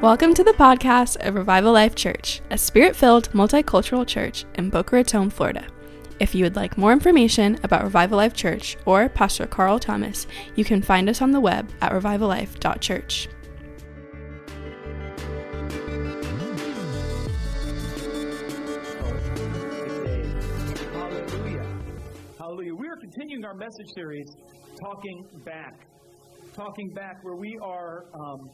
Welcome to the podcast of Revival Life Church, a spirit filled multicultural church in Boca Raton, Florida. If you would like more information about Revival Life Church or Pastor Carl Thomas, you can find us on the web at revivallife.church. Hallelujah. We are continuing our message series, Talking Back. Talking Back, where we are. Um,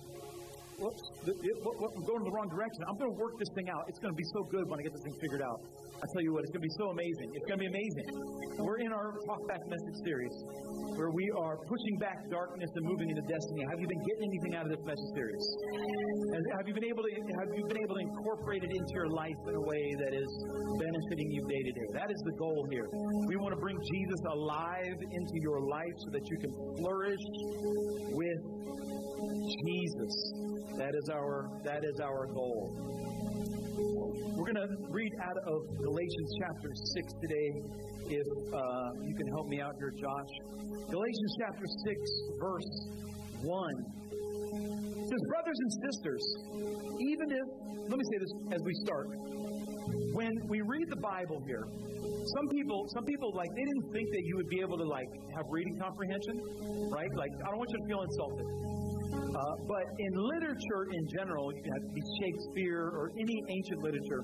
the, it, what, what, I'm going in the wrong direction. I'm going to work this thing out. It's going to be so good when I get this thing figured out. I tell you what, it's going to be so amazing. It's going to be amazing. We're in our Talk Back message series, where we are pushing back darkness and moving into destiny. Have you been getting anything out of this message series? Have you been able to have you been able to incorporate it into your life in a way that is benefiting you day to day? That is the goal here. We want to bring Jesus alive into your life so that you can flourish with Jesus. That is our that is our goal. We're going to read out of Galatians chapter 6 today. If uh, you can help me out here, Josh. Galatians chapter 6, verse 1. It says, Brothers and sisters, even if, let me say this as we start. When we read the Bible here, some people, some people like they didn't think that you would be able to like have reading comprehension, right? Like I don't want you to feel insulted. Uh, but in literature in general, you have Shakespeare or any ancient literature,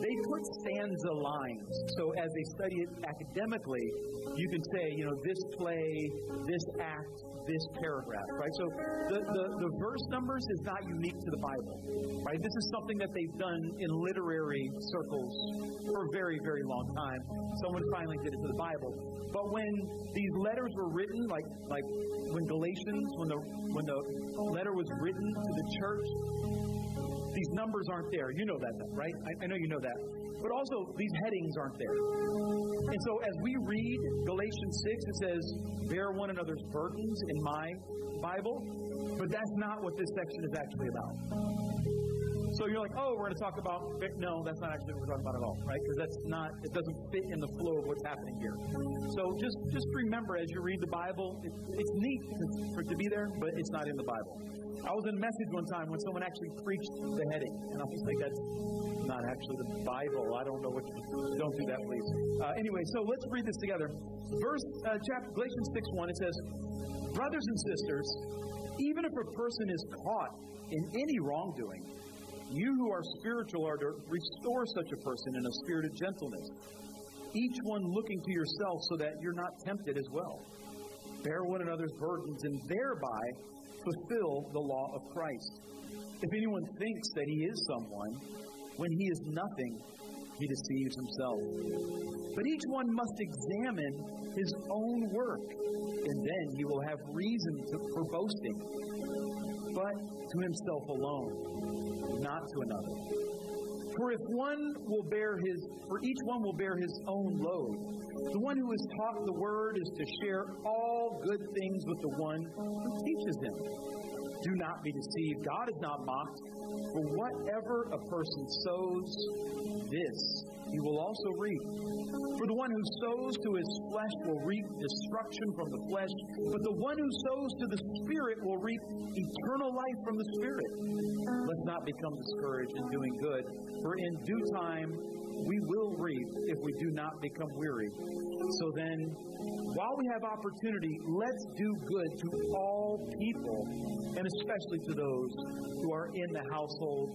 they put stanza lines. So as they study it academically, you can say, you know, this play, this act, this paragraph, right? So the, the, the verse numbers is not unique to the Bible, right? This is something that they've done in literary circles for a very, very long time. Someone finally did it to the Bible. But when these letters were written, like like when Galatians, when the when the letter was written to the church, these numbers aren't there. You know that, though, right? I, I know you know that. But also, these headings aren't there. And so, as we read Galatians 6, it says, Bear one another's burdens in my Bible. But that's not what this section is actually about. So you're like, oh, we're going to talk about. No, that's not actually what we're talking about at all, right? Because that's not. It doesn't fit in the flow of what's happening here. So just just remember as you read the Bible, it, it's neat for it to be there, but it's not in the Bible. I was in a message one time when someone actually preached the heading, and I was like, that's not actually the Bible. I don't know what. You, don't do that, please. Uh, anyway, so let's read this together. Verse uh, chapter Galatians six one. It says, brothers and sisters, even if a person is caught in any wrongdoing you who are spiritual are to restore such a person in a spirit of gentleness, each one looking to yourself so that you're not tempted as well. Bear one another's burdens and thereby fulfill the law of Christ. If anyone thinks that he is someone, when he is nothing, he deceives himself. But each one must examine his own work, and then he will have reason to, for boasting, but to himself alone not to another. For if one will bear his, for each one will bear his own load. The one who is taught the word is to share all good things with the one who teaches him. Do not be deceived. God is not mocked. For whatever a person sows, this he will also reap. For the one who sows to his flesh will reap destruction from the flesh, but the one who sows to the Spirit will reap eternal life from the Spirit. Let's not become discouraged in doing good, for in due time we will reap if we do not become weary. So then, while we have opportunity, let's do good to all people, and especially to those who are in the household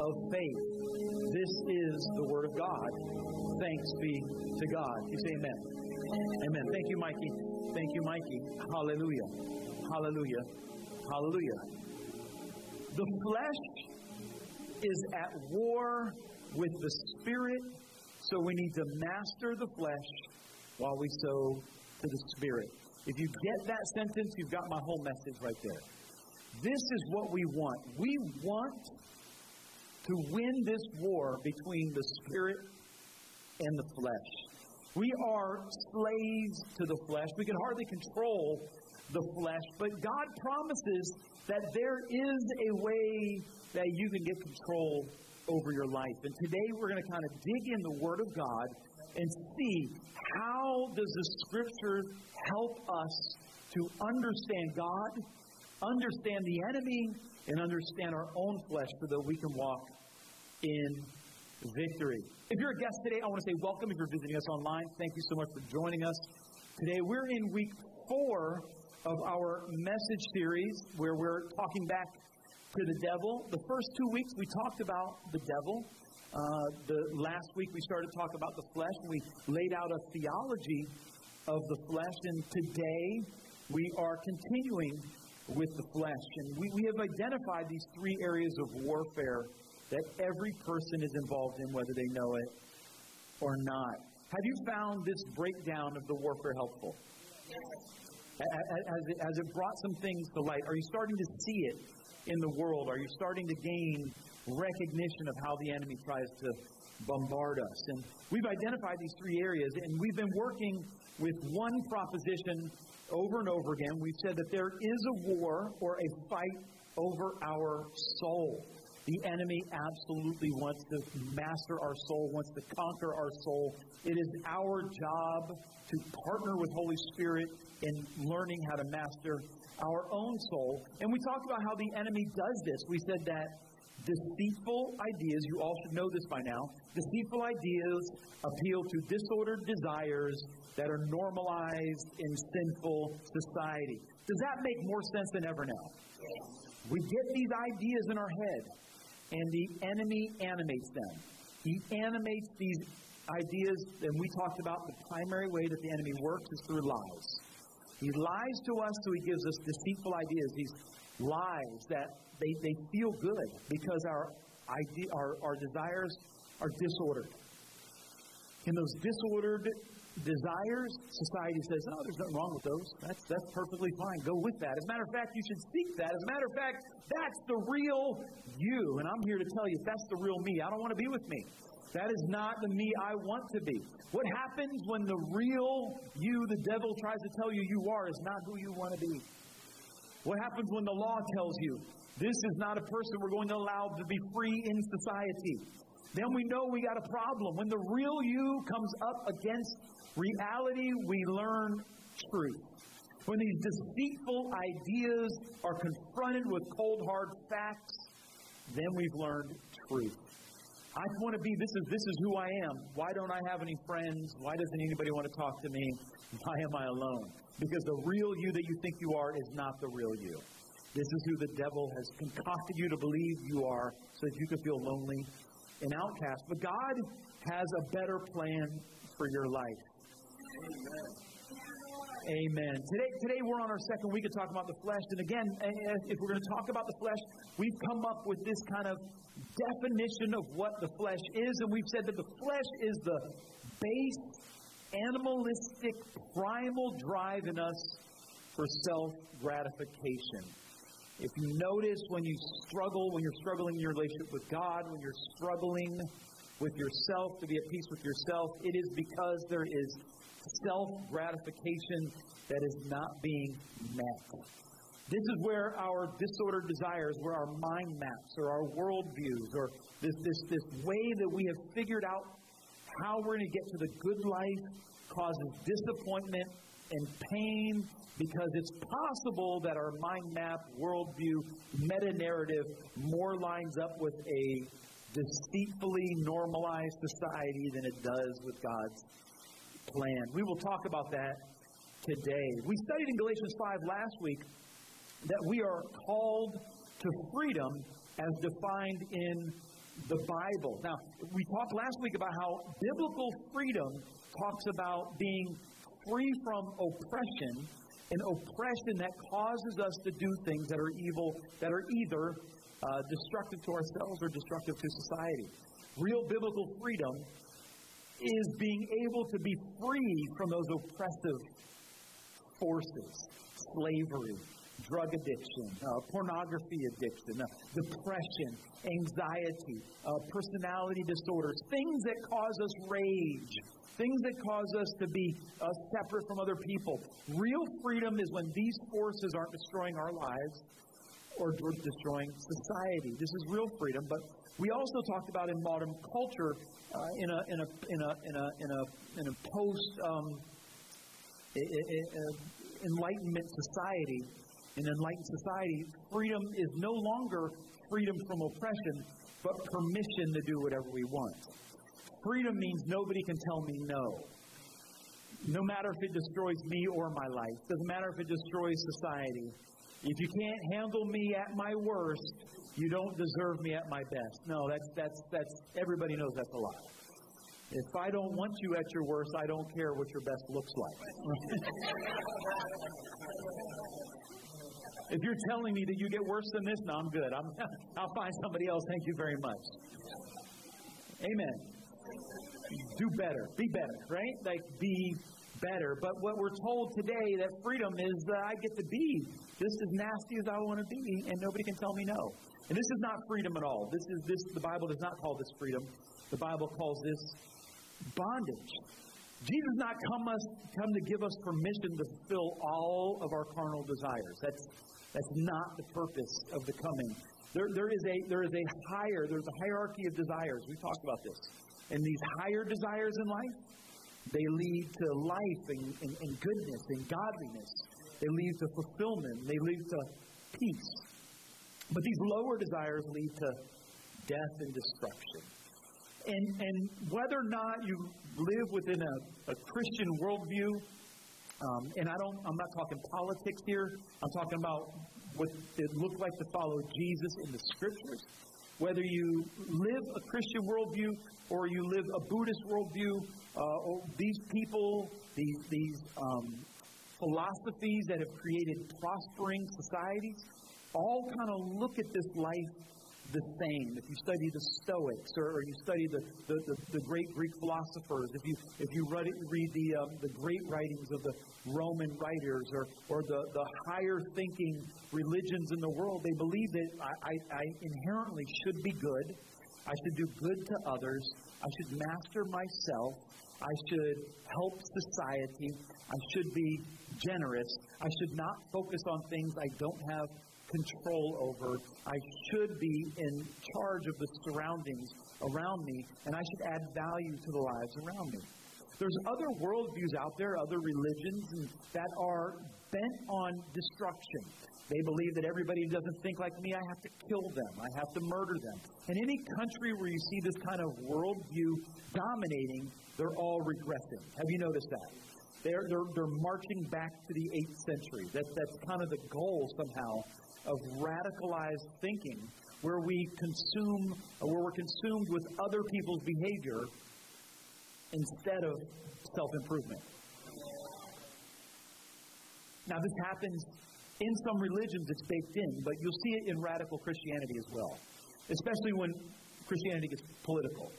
of faith. This is the Word of God. Thanks be to God. You say amen. Amen. Thank you, Mikey. Thank you, Mikey. Hallelujah. Hallelujah. Hallelujah. The flesh is at war with the spirit, so we need to master the flesh while we sow to the spirit. If you get that sentence, you've got my whole message right there. This is what we want. We want to win this war between the spirit and the flesh. We are slaves to the flesh. We can hardly control the flesh, but God promises that there is a way that you can get control over your life. And today we're going to kind of dig in the Word of God and see how does the Scripture help us to understand God, understand the enemy and understand our own flesh so that we can walk in victory. If you're a guest today, I want to say welcome. If you're visiting us online, thank you so much for joining us today. We're in week four of our message series where we're talking back to the devil. The first two weeks we talked about the devil. Uh, the last week we started to talk about the flesh and we laid out a theology of the flesh. And today we are continuing with the flesh. And we, we have identified these three areas of warfare that every person is involved in, whether they know it or not. Have you found this breakdown of the warfare helpful? Has it, has it brought some things to light? Are you starting to see it in the world? Are you starting to gain recognition of how the enemy tries to bombard us? And we've identified these three areas, and we've been working with one proposition over and over again. We've said that there is a war or a fight over our soul. The enemy absolutely wants to master our soul, wants to conquer our soul. It is our job to partner with Holy Spirit in learning how to master our own soul. And we talked about how the enemy does this. We said that deceitful ideas, you all should know this by now, deceitful ideas appeal to disordered desires that are normalized in sinful society. Does that make more sense than ever now? We get these ideas in our head, and the enemy animates them. He animates these ideas, and we talked about the primary way that the enemy works is through lies. He lies to us, so he gives us deceitful ideas, these lies that they, they feel good because our, idea, our, our desires are disordered. In those disordered desires, society says, oh, there's nothing wrong with those. That's, that's perfectly fine. Go with that. As a matter of fact, you should seek that. As a matter of fact, that's the real you. And I'm here to tell you, that's the real me. I don't want to be with me. That is not the me I want to be. What happens when the real you, the devil tries to tell you you are, is not who you want to be? What happens when the law tells you this is not a person we're going to allow to be free in society? Then we know we got a problem. When the real you comes up against reality, we learn truth. When these deceitful ideas are confronted with cold, hard facts, then we've learned truth. I want to be, this is, this is who I am. Why don't I have any friends? Why doesn't anybody want to talk to me? Why am I alone? Because the real you that you think you are is not the real you. This is who the devil has concocted you to believe you are so that you can feel lonely and outcast. But God has a better plan for your life. Amen. Today, today we're on our second week of talking about the flesh. And again, eh, eh, if we're going to talk about the flesh, we've come up with this kind of definition of what the flesh is. And we've said that the flesh is the base, animalistic, primal drive in us for self gratification. If you notice when you struggle, when you're struggling in your relationship with God, when you're struggling with yourself to be at peace with yourself, it is because there is self gratification that is not being met. This is where our disordered desires, where our mind maps or our worldviews, or this, this, this way that we have figured out how we're going to get to the good life causes disappointment and pain because it's possible that our mind map, worldview, meta narrative more lines up with a deceitfully normalized society than it does with God's plan. We will talk about that today. We studied in Galatians 5 last week that we are called to freedom as defined in the Bible. Now, we talked last week about how biblical freedom talks about being free from oppression, an oppression that causes us to do things that are evil, that are either uh, destructive to ourselves or destructive to society. Real biblical freedom is being able to be free from those oppressive forces slavery, drug addiction, uh, pornography addiction, uh, depression, anxiety, uh, personality disorders, things that cause us rage, things that cause us to be uh, separate from other people. Real freedom is when these forces aren't destroying our lives or destroying society. This is real freedom, but we also talked about in modern culture, uh, in, a, in, a, in, a, in, a, in, a, in a post um, enlightenment society, In enlightened society, freedom is no longer freedom from oppression, but permission to do whatever we want. Freedom means nobody can tell me no. No matter if it destroys me or my life, doesn't matter if it destroys society. If you can't handle me at my worst, you don't deserve me at my best. No, that's that's that's everybody knows that's a lie. If I don't want you at your worst, I don't care what your best looks like. if you're telling me that you get worse than this, no, I'm good. I'm, I'll find somebody else. Thank you very much. Amen. Do better. Be better, right? Like, be better. But what we're told today that freedom is that I get to be just as nasty as I want to be, and nobody can tell me no. And this is not freedom at all. This is this. The Bible does not call this freedom. The Bible calls this bondage. Jesus not come us come to give us permission to fulfill all of our carnal desires. That's that's not the purpose of the coming. There, there is a there is a higher there's a hierarchy of desires. We talked about this. And these higher desires in life, they lead to life and, and, and goodness and godliness. They lead to fulfillment. They lead to peace. But these lower desires lead to death and destruction. And, and whether or not you live within a, a Christian worldview, um, and I don't, I'm not talking politics here. I'm talking about what it looked like to follow Jesus in the Scriptures. Whether you live a Christian worldview or you live a Buddhist worldview, uh, these people, these, these um, philosophies that have created prospering societies, all kind of look at this life the same. If you study the Stoics or, or you study the, the, the, the, great Greek philosophers, if you, if you read, read the, um, the great writings of the Roman writers or, or the, the higher thinking religions in the world, they believe that I, I, I inherently should be good. I should do good to others. I should master myself. I should help society. I should be generous. I should not focus on things I don't have control over. I should be in charge of the surroundings around me, and I should add value to the lives around me. There's other worldviews out there, other religions that are bent on destruction. They believe that everybody who doesn't think like me, I have to kill them, I have to murder them. In any country where you see this kind of worldview dominating, they're all regressing. Have you noticed that? They're, they're, they're marching back to the 8th century. That, that's kind of the goal somehow of radicalized thinking where we consume, where we're consumed with other people's behavior instead of self improvement. Now, this happens in some religions, it's baked in, but you'll see it in radical Christianity as well, especially when Christianity gets political.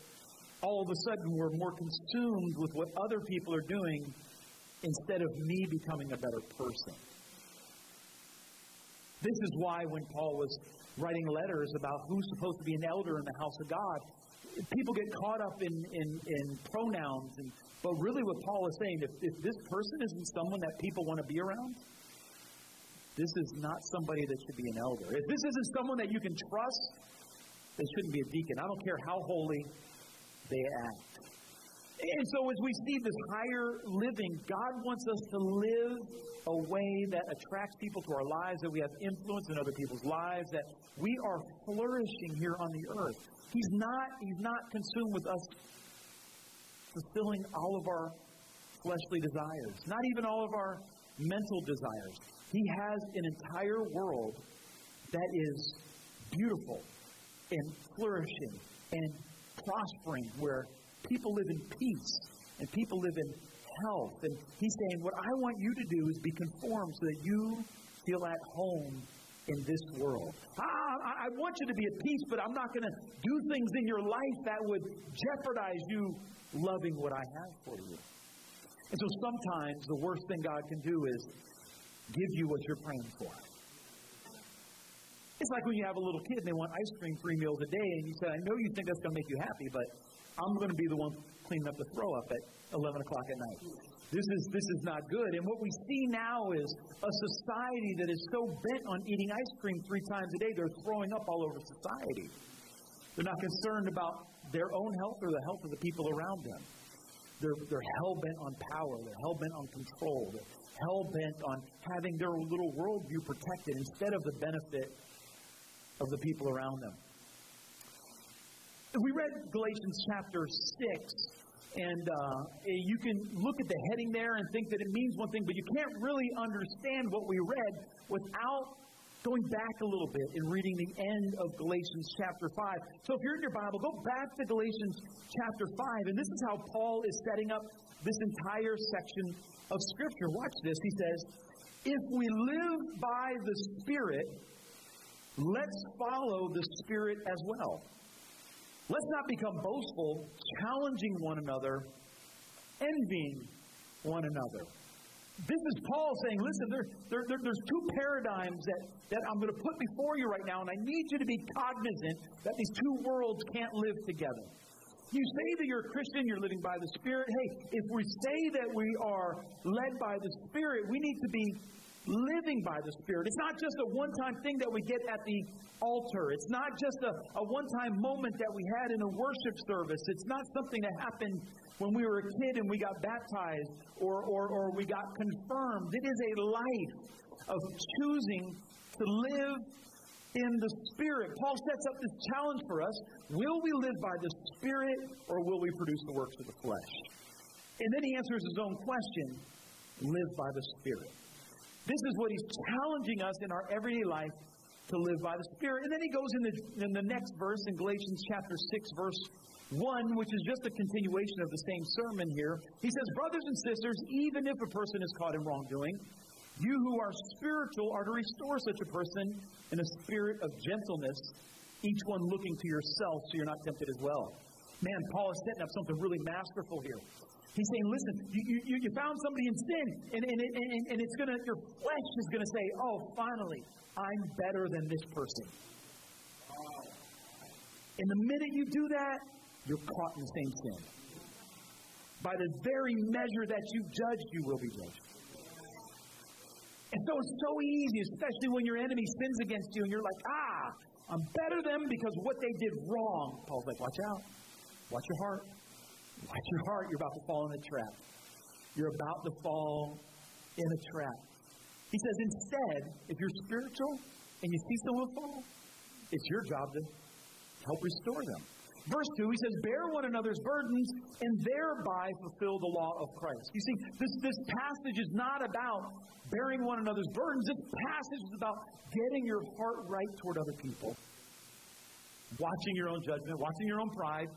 All of a sudden, we're more consumed with what other people are doing instead of me becoming a better person. This is why when Paul was writing letters about who's supposed to be an elder in the house of God, people get caught up in, in, in pronouns. And, but really, what Paul is saying, if, if this person isn't someone that people want to be around, this is not somebody that should be an elder. If this isn't someone that you can trust, they shouldn't be a deacon. I don't care how holy they act. And so, as we see this higher living, God wants us to live a way that attracts people to our lives, that we have influence in other people's lives, that we are flourishing here on the earth. He's not, he's not consumed with us fulfilling all of our fleshly desires, not even all of our mental desires. He has an entire world that is beautiful and flourishing and prospering where people live in peace and people live in health. And he's saying, What I want you to do is be conformed so that you feel at home in this world. I, I want you to be at peace, but I'm not going to do things in your life that would jeopardize you loving what I have for you. And so sometimes the worst thing God can do is give you what you're praying for. It's like when you have a little kid and they want ice cream three meals a day, and you say, I know you think that's going to make you happy, but I'm going to be the one cleaning up the throw up at 11 o'clock at night. This is, this is not good. And what we see now is a society that is so bent on eating ice cream three times a day, they're throwing up all over society. They're not concerned about their own health or the health of the people around them. they're, they're hell bent on power, they're hell bent on control, they're hell bent on having their little worldview protected instead of the benefit of the people around them. We read Galatians chapter 6, and uh, you can look at the heading there and think that it means one thing, but you can't really understand what we read without going back a little bit and reading the end of Galatians chapter 5. So if you're in your Bible, go back to Galatians chapter 5, and this is how Paul is setting up this entire section of Scripture. Watch this. He says, If we live by the Spirit, let's follow the Spirit as well. Let's not become boastful, challenging one another, envying one another. This is Paul saying, listen, there, there, there, there's two paradigms that, that I'm going to put before you right now, and I need you to be cognizant that these two worlds can't live together. You say that you're a Christian, you're living by the Spirit. Hey, if we say that we are led by the Spirit, we need to be living by the Spirit. It's not just a one time thing that we get at the altar, it's not just a, a one time moment that we had in a worship service. It's not something that happened when we were a kid and we got baptized or, or, or we got confirmed. It is a life of choosing to live in the Spirit. Paul sets up this challenge for us Will we live by the Spirit or will we produce the works of the flesh? And then he answers his own question live by the Spirit. This is what he's challenging us in our everyday life to live by the Spirit. And then he goes in the, in the next verse, in Galatians chapter 6, verse 1, which is just a continuation of the same sermon here. He says, Brothers and sisters, even if a person is caught in wrongdoing, you who are spiritual are to restore such a person in a spirit of gentleness, each one looking to yourself so you're not tempted as well. Man, Paul is setting up something really masterful here. He's saying, listen, you, you, you found somebody in sin, and, and, and, and it's gonna, your flesh is going to say, oh, finally, I'm better than this person. And the minute you do that, you're caught in the same sin. By the very measure that you judge, you will be judged. And so it's so easy, especially when your enemy sins against you and you're like, ah, I'm better than them because what they did wrong. Paul's like, watch out. Watch your heart. Watch your heart. You're about to fall in a trap. You're about to fall in a trap. He says, instead, if you're spiritual and you see someone fall, it's your job to help restore them. Verse 2, he says, Bear one another's burdens and thereby fulfill the law of Christ. You see, this, this passage is not about bearing one another's burdens. This passage is about getting your heart right toward other people. Watching your own judgment, watching your own pride,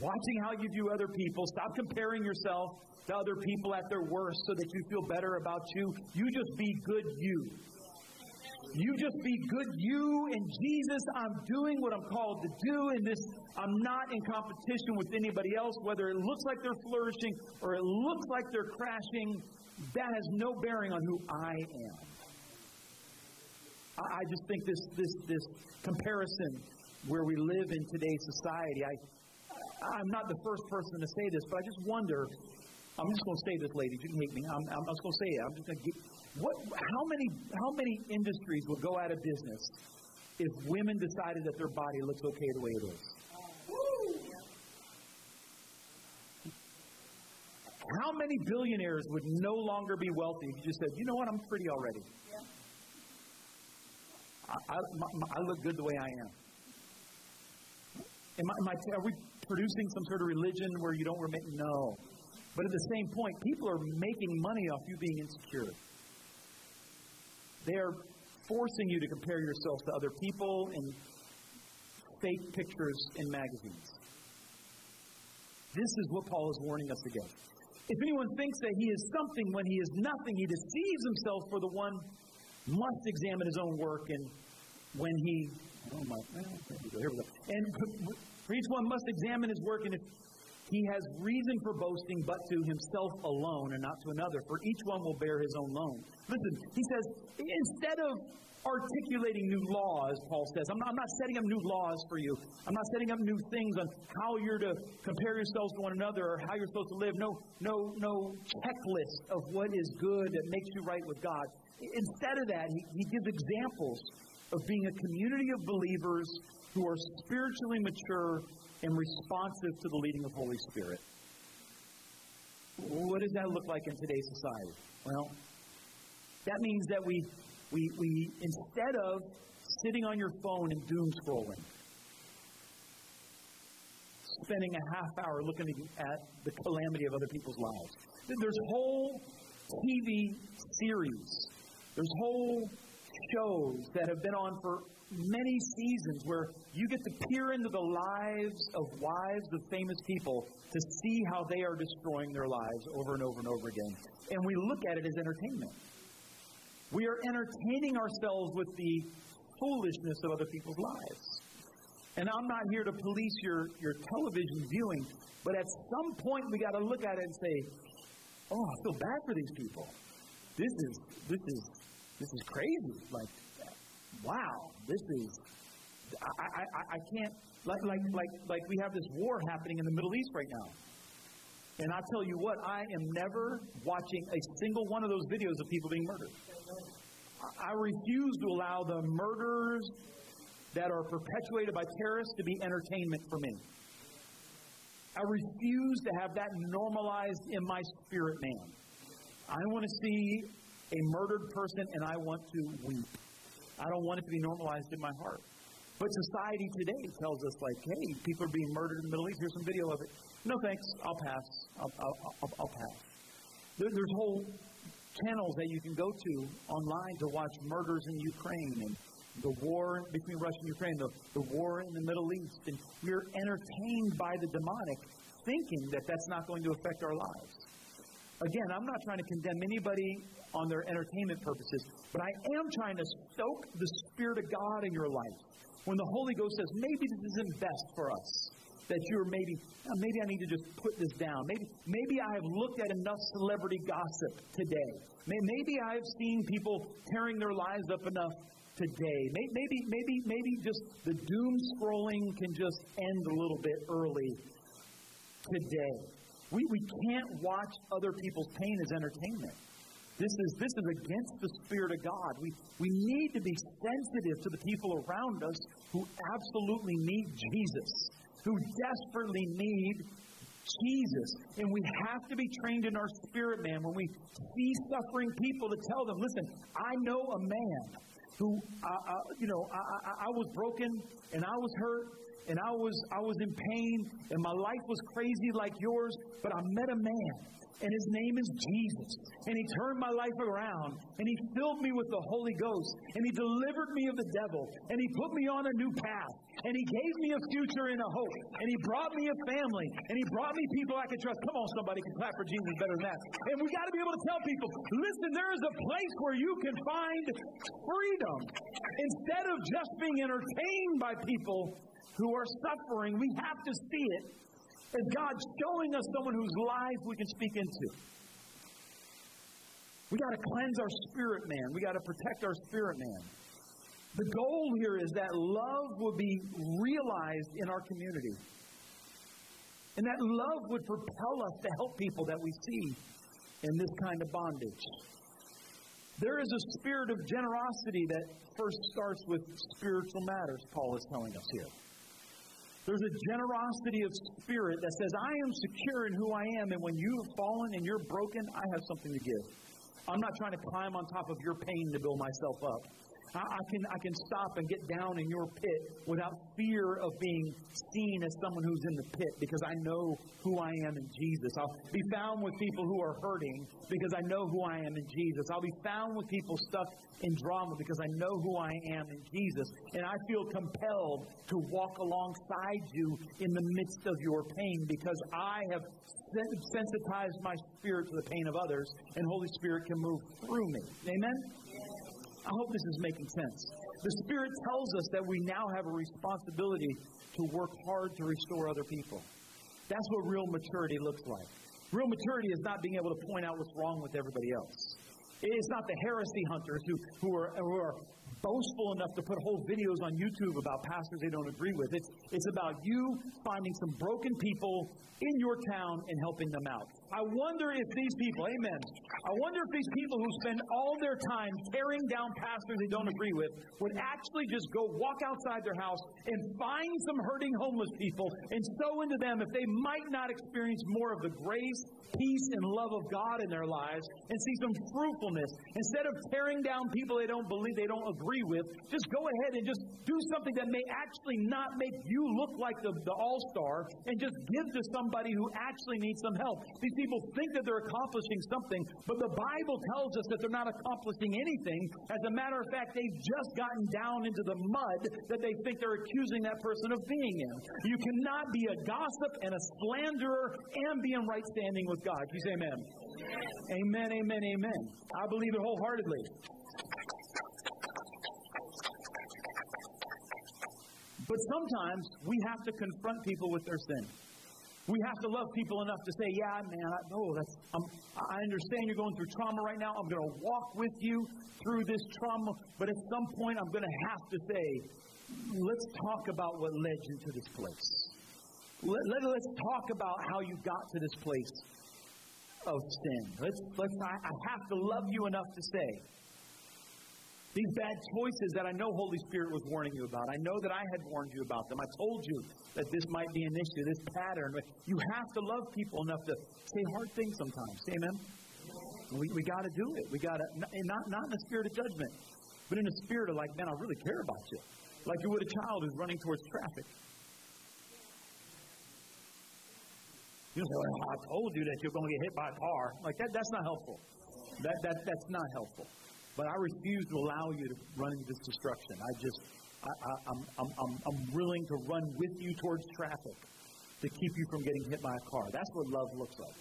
watching how you view other people. Stop comparing yourself to other people at their worst so that you feel better about you. You just be good you. You just be good you and Jesus. I'm doing what I'm called to do in this. I'm not in competition with anybody else, whether it looks like they're flourishing or it looks like they're crashing. That has no bearing on who I am. I, I just think this, this, this comparison where we live in today's society, I, I'm not the first person to say this, but I just wonder. I'm just going to say this, ladies. You can hate me. I'm, I'm just going to say it. I'm just going to get. what, how, many, how many industries would go out of business if women decided that their body looks okay the way it is? How many billionaires would no longer be wealthy if you just said, you know what, I'm pretty already? I, I, my, I look good the way I am. Am I, am I, are we producing some sort of religion where you don't remit? No. But at the same point, people are making money off you being insecure. They are forcing you to compare yourself to other people and fake pictures in magazines. This is what Paul is warning us against. If anyone thinks that he is something when he is nothing, he deceives himself, for the one must examine his own work, and when he, oh my, here we go. And for each one must examine his work, and if he has reason for boasting, but to himself alone and not to another, for each one will bear his own load. Listen, he says, instead of articulating new laws, Paul says, I'm not, I'm not setting up new laws for you. I'm not setting up new things on how you're to compare yourselves to one another or how you're supposed to live. No, no, no checklist of what is good that makes you right with God. Instead of that, he, he gives examples of being a community of believers who are spiritually mature and responsive to the leading of Holy Spirit. What does that look like in today's society? Well, that means that we, we, we instead of sitting on your phone and doom scrolling, spending a half hour looking at the calamity of other people's lives. There's whole TV series, there's whole shows that have been on for many seasons where you get to peer into the lives of wives of famous people to see how they are destroying their lives over and over and over again. And we look at it as entertainment. We are entertaining ourselves with the foolishness of other people's lives. And I'm not here to police your, your television viewing, but at some point we got to look at it and say, "Oh, I feel bad for these people. This is this is this is crazy. Like, wow, this is I, I, I can't like like like like we have this war happening in the Middle East right now. And I tell you what, I am never watching a single one of those videos of people being murdered. I refuse to allow the murders that are perpetuated by terrorists to be entertainment for me. I refuse to have that normalized in my spirit man. I want to see a murdered person and I want to weep. I don't want it to be normalized in my heart. But society today tells us, like, hey, people are being murdered in the Middle East. Here's some video of it. No thanks. I'll pass. I'll, I'll, I'll, I'll pass. There, there's whole channels that you can go to online to watch murders in Ukraine and the war between Russia and Ukraine, the, the war in the Middle East. And we're entertained by the demonic, thinking that that's not going to affect our lives. Again, I'm not trying to condemn anybody on their entertainment purposes, but I am trying to stoke the Spirit of God in your life. When the Holy Ghost says, maybe this isn't best for us, that you're maybe, uh, maybe I need to just put this down. Maybe, maybe I have looked at enough celebrity gossip today. Maybe I have seen people tearing their lives up enough today. Maybe, maybe, maybe just the doom scrolling can just end a little bit early today. We, we can't watch other people's pain as entertainment. This is, this is against the Spirit of God. We, we need to be sensitive to the people around us who absolutely need Jesus, who desperately need Jesus. And we have to be trained in our spirit, man, when we see suffering people to tell them, listen, I know a man who, uh, uh, you know, I, I, I was broken and I was hurt and I was, I was in pain and my life was crazy like yours, but I met a man and his name is Jesus. And he turned my life around, and he filled me with the Holy Ghost, and he delivered me of the devil, and he put me on a new path, and he gave me a future and a hope, and he brought me a family, and he brought me people I could trust. Come on, somebody can clap for Jesus better than that. And we got to be able to tell people, listen, there is a place where you can find freedom. Instead of just being entertained by people who are suffering, we have to see it as God showing us someone whose life we can speak into. We got to cleanse our spirit man. We got to protect our spirit man. The goal here is that love will be realized in our community. And that love would propel us to help people that we see in this kind of bondage. There is a spirit of generosity that first starts with spiritual matters, Paul is telling us here. There's a generosity of spirit that says, I am secure in who I am, and when you have fallen and you're broken, I have something to give. I'm not trying to climb on top of your pain to build myself up. I, I, can, I can stop and get down in your pit without fear of being seen as someone who's in the pit because I know who I am in Jesus. I'll be found with people who are hurting because I know who I am in Jesus. I'll be found with people stuck in drama because I know who I am in Jesus. And I feel compelled to walk alongside you in the midst of your pain because I have sensitized my spirit to the pain of others, and Holy Spirit can move through me. Amen? I hope this is making sense. The Spirit tells us that we now have a responsibility to work hard to restore other people. That's what real maturity looks like. Real maturity is not being able to point out what's wrong with everybody else. It's not the heresy hunters who, who, are, who are boastful enough to put whole videos on YouTube about pastors they don't agree with. It's, it's about you finding some broken people in your town and helping them out. I wonder if these people, amen, I wonder if these people who spend all their time tearing down pastors they don't agree with would actually just go walk outside their house and find some hurting homeless people and sow into them if they might not experience more of the grace, peace, and love of God in their lives and see some fruitfulness. Instead of tearing down people they don't believe, they don't agree with, just go ahead and just do something that may actually not make you look like the, the all star and just give to somebody who actually needs some help. These people think that they're accomplishing something, but the Bible tells us that they're not accomplishing anything. As a matter of fact, they've just gotten down into the mud that they think they're accusing that person of being in. You cannot be a gossip and a slanderer and be in right standing with God. You say amen? Amen, amen, amen. I believe it wholeheartedly. But sometimes we have to confront people with their sin. We have to love people enough to say, "Yeah, man, I know that's. I'm, I understand you're going through trauma right now. I'm going to walk with you through this trauma, but at some point, I'm going to have to say, let's talk about what led you to this place. Let, let, let's talk about how you got to this place of sin. Let's, let's. I, I have to love you enough to say, these bad choices that I know Holy Spirit was warning you about. I know that I had warned you about them. I told you that this might be an issue, this pattern. You have to love people enough to say hard things sometimes. Amen? We, we got to do it. We got to, not, not in the spirit of judgment, but in the spirit of like, man, I really care about you. Like you would a child who's running towards traffic. You know, I told you that you're going to get hit by a car. Like that, that's not helpful. That, that, that's not helpful. But I refuse to allow you to run into this destruction. I just, I, I'm, I'm, I'm, I'm willing to run with you towards traffic to keep you from getting hit by a car. That's what love looks like.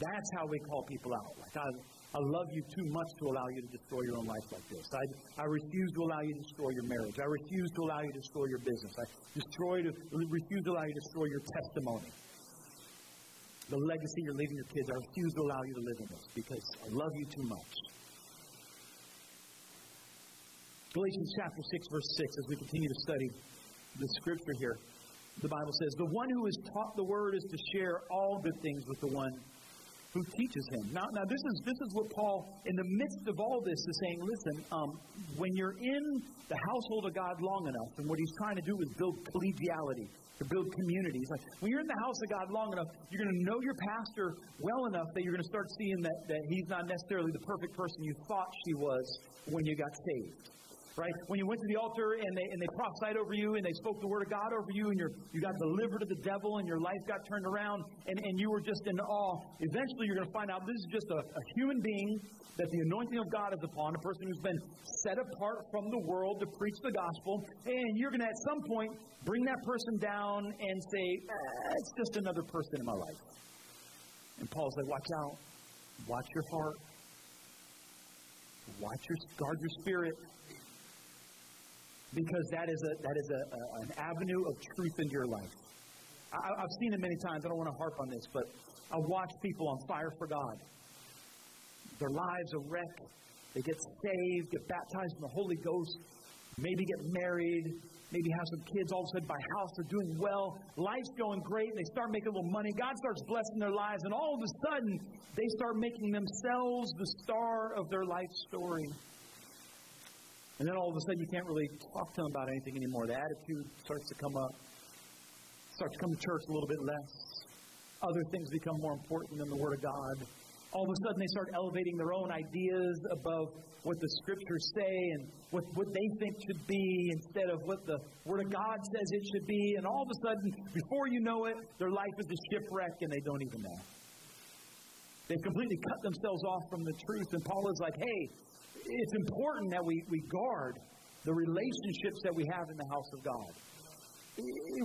That's how we call people out. Like, I, I love you too much to allow you to destroy your own life like this. I, I refuse to allow you to destroy your marriage. I refuse to allow you to destroy your business. I destroy to, refuse to allow you to destroy your testimony. The legacy you're leaving your kids, I refuse to allow you to live in this because I love you too much. Galatians chapter 6, verse 6, as we continue to study the scripture here, the Bible says, The one who is taught the word is to share all good things with the one who teaches him. Now, now this is this is what Paul, in the midst of all this, is saying. Listen, um, when you're in the household of God long enough, and what he's trying to do is build collegiality, to build communities. Like when you're in the house of God long enough, you're going to know your pastor well enough that you're going to start seeing that that he's not necessarily the perfect person you thought she was when you got saved right? When you went to the altar and they, and they prophesied over you and they spoke the word of God over you and you you got delivered of the devil and your life got turned around and, and you were just in awe, eventually you're going to find out this is just a, a human being that the anointing of God is upon, a person who's been set apart from the world to preach the gospel, and you're going to at some point bring that person down and say, eh, it's just another person in my life. And Paul's like, watch out. Watch your heart. Watch your, guard your spirit because that is, a, that is a, a, an avenue of truth into your life. I, I've seen it many times. I don't want to harp on this, but I watch people on fire for God. Their lives are wrecked. They get saved, get baptized in the Holy Ghost, maybe get married, maybe have some kids, all of a sudden buy a house, they're doing well, life's going great, they start making a little money, God starts blessing their lives, and all of a sudden they start making themselves the star of their life story. And then all of a sudden, you can't really talk to them about anything anymore. The attitude starts to come up, starts to come to church a little bit less. Other things become more important than the Word of God. All of a sudden, they start elevating their own ideas above what the Scriptures say and what, what they think should be instead of what the Word of God says it should be. And all of a sudden, before you know it, their life is a shipwreck and they don't even know. They've completely cut themselves off from the truth. And Paul is like, hey, it's important that we, we guard the relationships that we have in the house of God.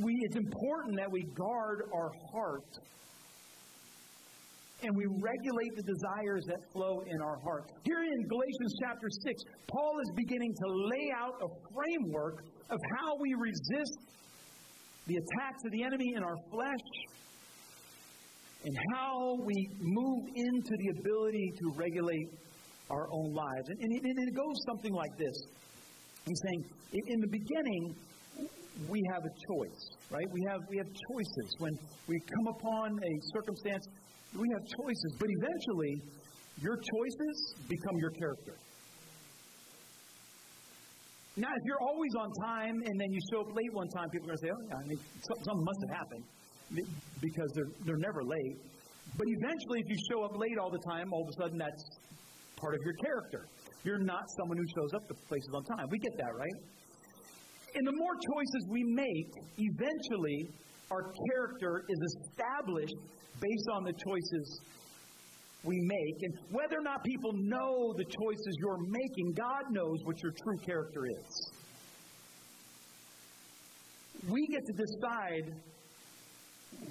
We, it's important that we guard our heart and we regulate the desires that flow in our heart. Here in Galatians chapter 6, Paul is beginning to lay out a framework of how we resist the attacks of the enemy in our flesh and how we move into the ability to regulate our own lives. And, and, it, and it goes something like this. He's saying, in the beginning, we have a choice, right? We have, we have choices. When we come upon a circumstance, We have choices, but eventually, your choices become your character. Now, if you're always on time and then you show up late one time, people are going to say, oh, yeah, I mean, something must have happened because they're, they're never late. But eventually, if you show up late all the time, all of a sudden that's part of your character. You're not someone who shows up to places on time. We get that, right? And the more choices we make, eventually our character is established based on the choices we make. And whether or not people know the choices you're making, God knows what your true character is. We get to decide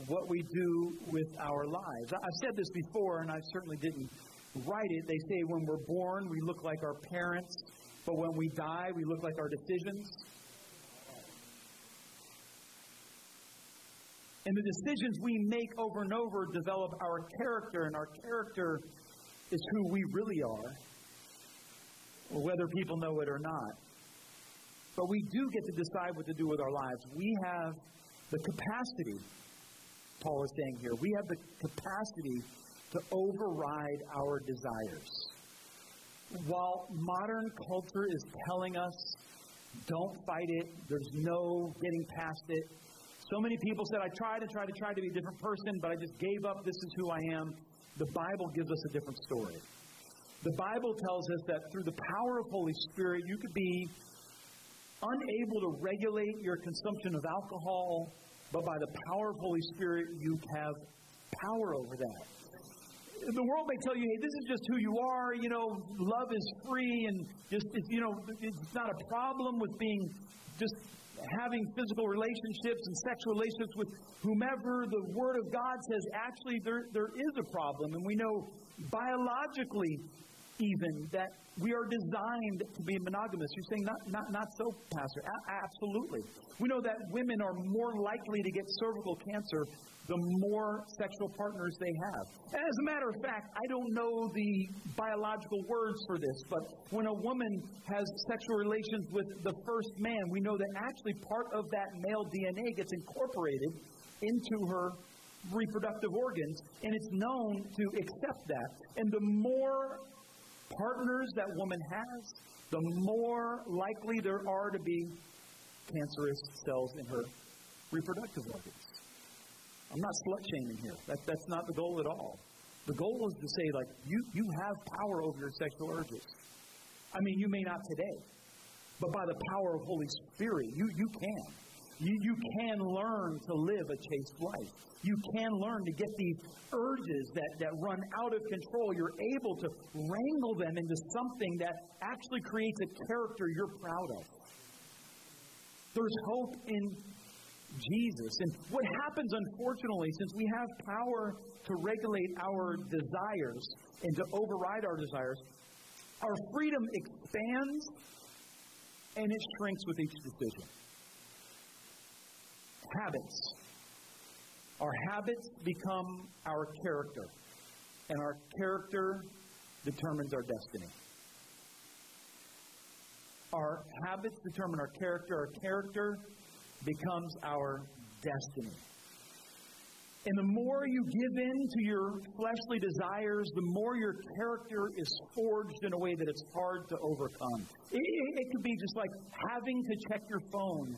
what we do with our lives. I've said this before, and I certainly didn't write it. They say when we're born, we look like our parents, but when we die, we look like our decisions. And the decisions we make over and over develop our character, and our character is who we really are, whether people know it or not. But we do get to decide what to do with our lives. We have the capacity, Paul is saying here, we have the capacity to override our desires. While modern culture is telling us, don't fight it, there's no getting past it, so many people said, I tried and tried and tried to be a different person, but I just gave up. This is who I am. The Bible gives us a different story. The Bible tells us that through the power of Holy Spirit, you could be unable to regulate your consumption of alcohol, but by the power of Holy Spirit, you have power over that. The world may tell you, hey, this is just who you are. You know, love is free, and just, it's, you know, it's not a problem with being just having physical relationships and sexual relationships with whomever, the Word of God says actually there, there is a problem. And we know biologically, even, that we are designed to be monogamous. You're saying not, not, not so, Pastor. A- absolutely. We know that women are more likely to get cervical cancer the more sexual partners they have. As a matter of fact, I don't know the biological words for this, but when a woman has sexual relations with the first man, we know that actually part of that male DNA gets incorporated into her reproductive organs, and it's known to accept that. And the more partners that woman has, the more likely there are to be cancerous cells in her reproductive organs. I'm not slut shaming here. That, that's not the goal at all. The goal is to say, like, you, you have power over your sexual urges. I mean, you may not today, but by the power of Holy Spirit, you, you can. You, you can learn to live a chaste life. You can learn to get these urges that, that run out of control. You're able to wrangle them into something that actually creates a character you're proud of. There's hope in Jesus. And what happens, unfortunately, since we have power to regulate our desires and to override our desires, our freedom expands and it shrinks with each decision. Habits. Our habits become our character, and our character determines our destiny. Our habits determine our character. Our character becomes our destiny. And the more you give in to your fleshly desires, the more your character is forged in a way that it's hard to overcome. It, it, it could be just like having to check your phone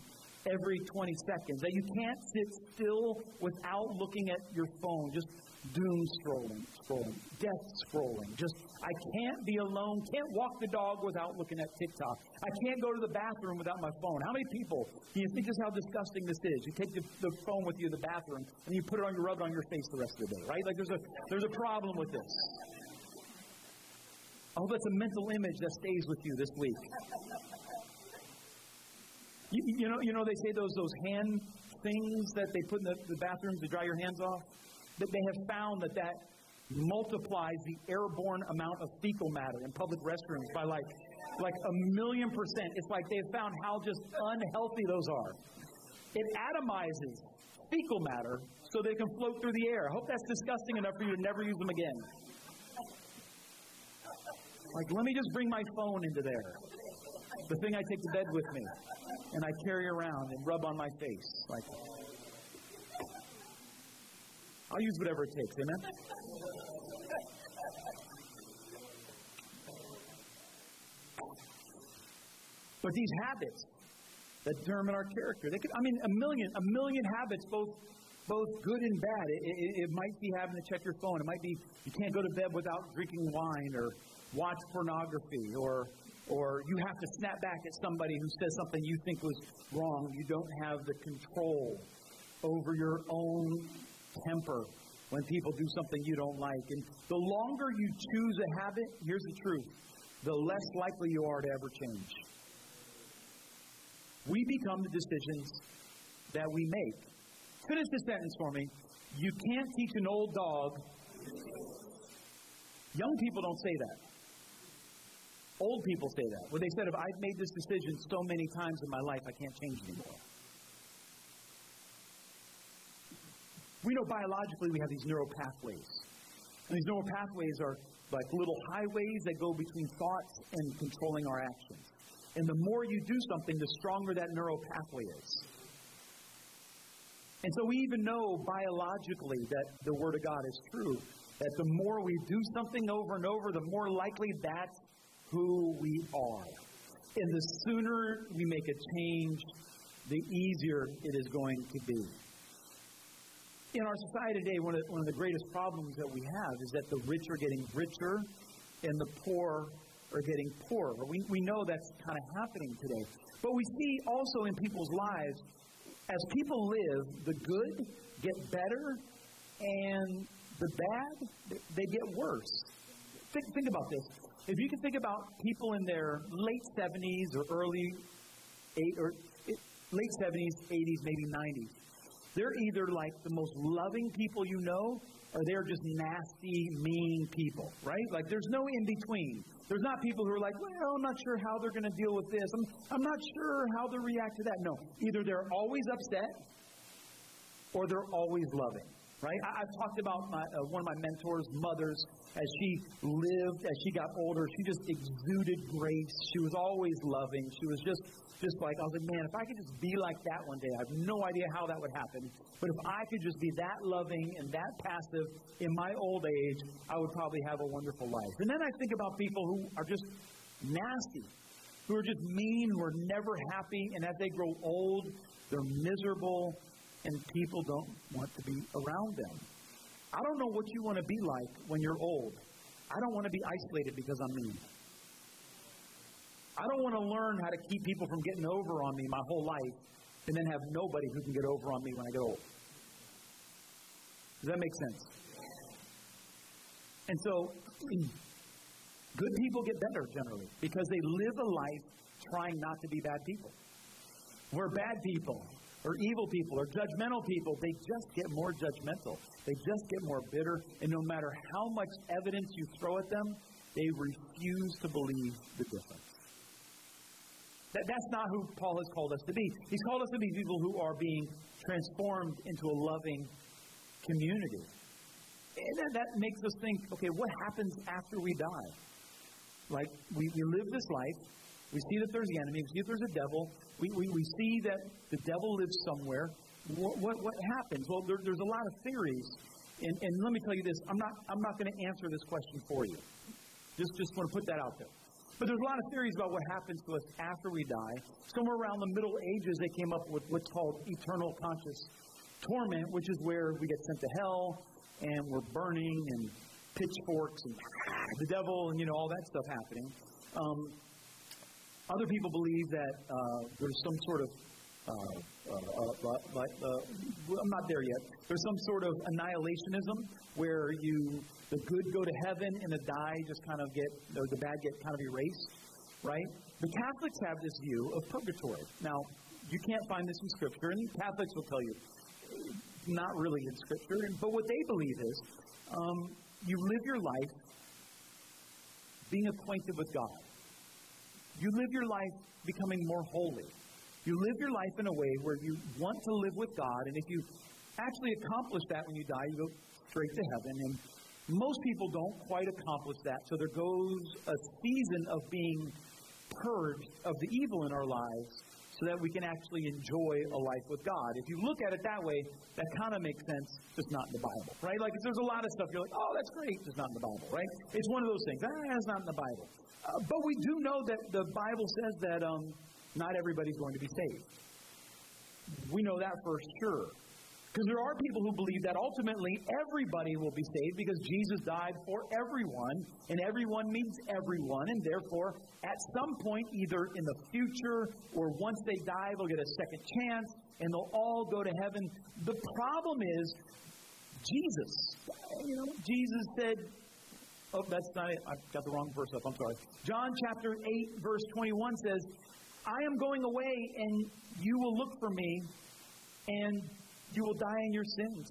every 20 seconds, that you can't sit still without looking at your phone, just doom scrolling, scrolling, death scrolling. Just, I can't be alone, can't walk the dog without looking at TikTok. I can't go to the bathroom without my phone. How many people do you think just how disgusting this is? You take the, the phone with you to the bathroom and you put it on your rub it on your face the rest of the day, right? Like there's a there's a problem with this. I hope that's a mental image that stays with you this week. You, you, know, you know, they say those those hand things that they put in the, the bathrooms to dry your hands off that they have found that that multiplies the airborne amount of fecal matter in public restrooms by like like a million percent. It's like they've found how just unhealthy those are. It atomizes fecal matter so they can float through the air. I hope that's disgusting enough for you to never use them again. Like, let me just bring my phone into there. The thing I take to bed with me and I carry around and rub on my face. Like, I'll use whatever it takes. Amen? But these habits that determine our character, they could, I mean, a million, a million habits, both both good and bad. It, it, it, might be having to check your phone. It might be you can't go to bed without drinking wine or watch pornography or or you have to snap back at somebody who says something you think was wrong. You don't have the control over your own temper when people do something you don't like. And the longer you choose a habit, here's the truth the less likely you are to ever change. We become the decisions that we make. Finish this sentence for me. You can't teach an old dog. Young people don't say that. Old people say that. Where they said, if I've made this decision so many times in my life, I can't change anymore. We know biologically we have these neural pathways. And these neural pathways are like little highways that go between thoughts and controlling our actions. And the more you do something, the stronger that neural pathway is. And so we even know biologically that the Word of God is true. That the more we do something over and over, the more likely that's who we are. And the sooner we make a change, the easier it is going to be. In our society today, one of, one of the greatest problems that we have is that the rich are getting richer and the poor are getting poorer. We, we know that's kind of happening today. But we see also in people's lives, as people live, the good get better and the bad, they get worse. Think, think about this. If you can think about people in their late 70s or early eight or late 70s, 80s, maybe 90s, they're either like the most loving people you know or they're just nasty, mean people, right? Like there's no in between. There's not people who are like, well, I'm not sure how they're going to deal with this. I'm, I'm not sure how they'll react to that. No, either they're always upset or they're always loving right? I, have talked about my, uh, one of my mentors' mothers as she lived, as she got older. She just exuded grace. She was always loving. She was just, just like I was like, man, if I could just be like that one day, I have no idea how that would happen. But if I could just be that loving and that passive in my old age, I would probably have a wonderful life. And then I think about people who are just nasty, who are just mean, who are never happy, and as they grow old, they're miserable and people don't want to be around them. I don't know what you want to be like when you're old. I don't want to be isolated because I'm mean. I don't want to learn how to keep people from getting over on me my whole life and then have nobody who can get over on me when I get old. Does that make sense? And so, good people get better generally because they live a life trying not to be bad people. We're bad people or evil people or judgmental people, they just get more judgmental. They just get more bitter. And no matter how much evidence you throw at them, they refuse to believe the difference. That, that's not who Paul has called us to be. He's called us to be people who are being transformed into a loving community. And that, that makes us think okay, what happens after we die? Like, we, we live this life, we see that there's the enemy, we see that there's a devil, we, we, we see that the devil lives somewhere. What, what, what happens? Well, there, there's a lot of theories. And, and let me tell you this I'm not, I'm not going to answer this question for you. Just, just want to put that out there. But there's a lot of theories about what happens to us after we die. Somewhere around the Middle Ages, they came up with what's called eternal conscious torment, which is where we get sent to hell and we're burning and pitchforks and the devil and you know all that stuff happening. Um, other people believe that uh, there's some sort of uh, uh, uh, uh, I'm not there yet. There's some sort of annihilationism where you the good go to heaven and the die just kind of get or the bad get kind of erased, right? The Catholics have this view of purgatory. Now, you can't find this in Scripture, and Catholics will tell you not really in Scripture. But what they believe is um, you live your life being acquainted with God. You live your life becoming more holy. You live your life in a way where you want to live with God, and if you actually accomplish that when you die, you go straight to heaven. And most people don't quite accomplish that, so there goes a season of being purged of the evil in our lives so that we can actually enjoy a life with God. If you look at it that way, that kind of makes sense, just not in the Bible, right? Like, there's a lot of stuff you're like, oh, that's great, just not in the Bible, right? It's one of those things. Ah, it's not in the Bible. Uh, but we do know that the Bible says that um, not everybody's going to be saved. We know that for sure. Because there are people who believe that ultimately everybody will be saved because Jesus died for everyone, and everyone means everyone, and therefore, at some point, either in the future or once they die, they'll get a second chance and they'll all go to heaven. The problem is Jesus. You know, Jesus said, Oh, that's not it. I've got the wrong verse up. I'm sorry. John chapter 8, verse 21 says, I am going away, and you will look for me, and you will die in your sins.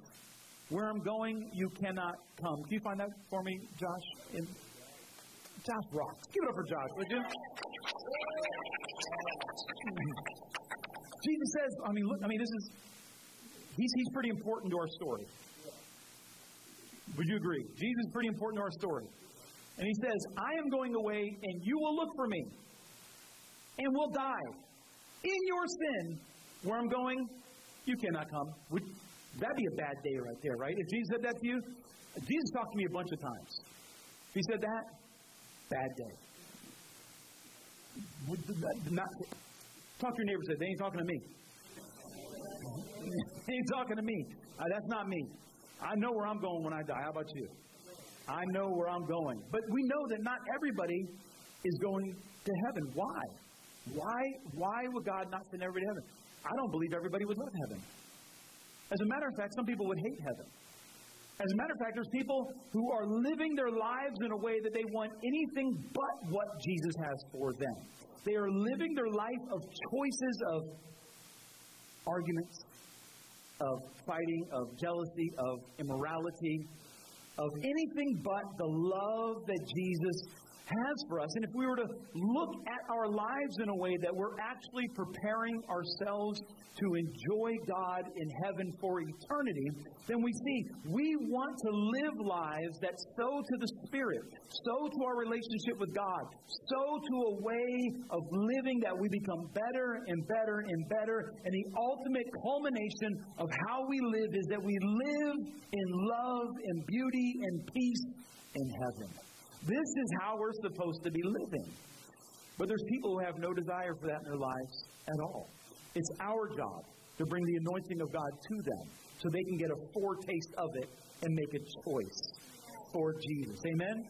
Where I'm going, you cannot come. Can you find that for me, Josh? In Josh rocks. Give it up for Josh, would you? Jesus says, I mean, look, I mean, this is, he's, he's pretty important to our story. Would you agree? Jesus is pretty important to our story. And he says, I am going away, and you will look for me, and will die in your sin. Where I'm going, you cannot come. Would, that'd be a bad day right there, right? If Jesus said that to you, Jesus talked to me a bunch of times. If he said that, bad day. Would, not, talk to your neighbor. Say, they ain't talking to me. they ain't talking to me. Uh, that's not me. I know where I'm going when I die. How about you? I know where I'm going. But we know that not everybody is going to heaven. Why? Why, why would God not send everybody to heaven? I don't believe everybody would love heaven. As a matter of fact, some people would hate heaven. As a matter of fact, there's people who are living their lives in a way that they want anything but what Jesus has for them. They are living their life of choices of arguments, of fighting, of jealousy, of immorality, of anything but the love that Jesus has for us. And if we were to look at our lives in a way that we're actually preparing ourselves to enjoy God in heaven for eternity, then we see we want to live lives that sow to the Spirit, sow to our relationship with God, sow to a way of living that we become better and better and better. And the ultimate culmination of how we live is that we live in love and beauty and peace in heaven. This is how we're supposed to be living. But there's people who have no desire for that in their lives at all. It's our job to bring the anointing of God to them so they can get a foretaste of it and make a choice for Jesus. Amen?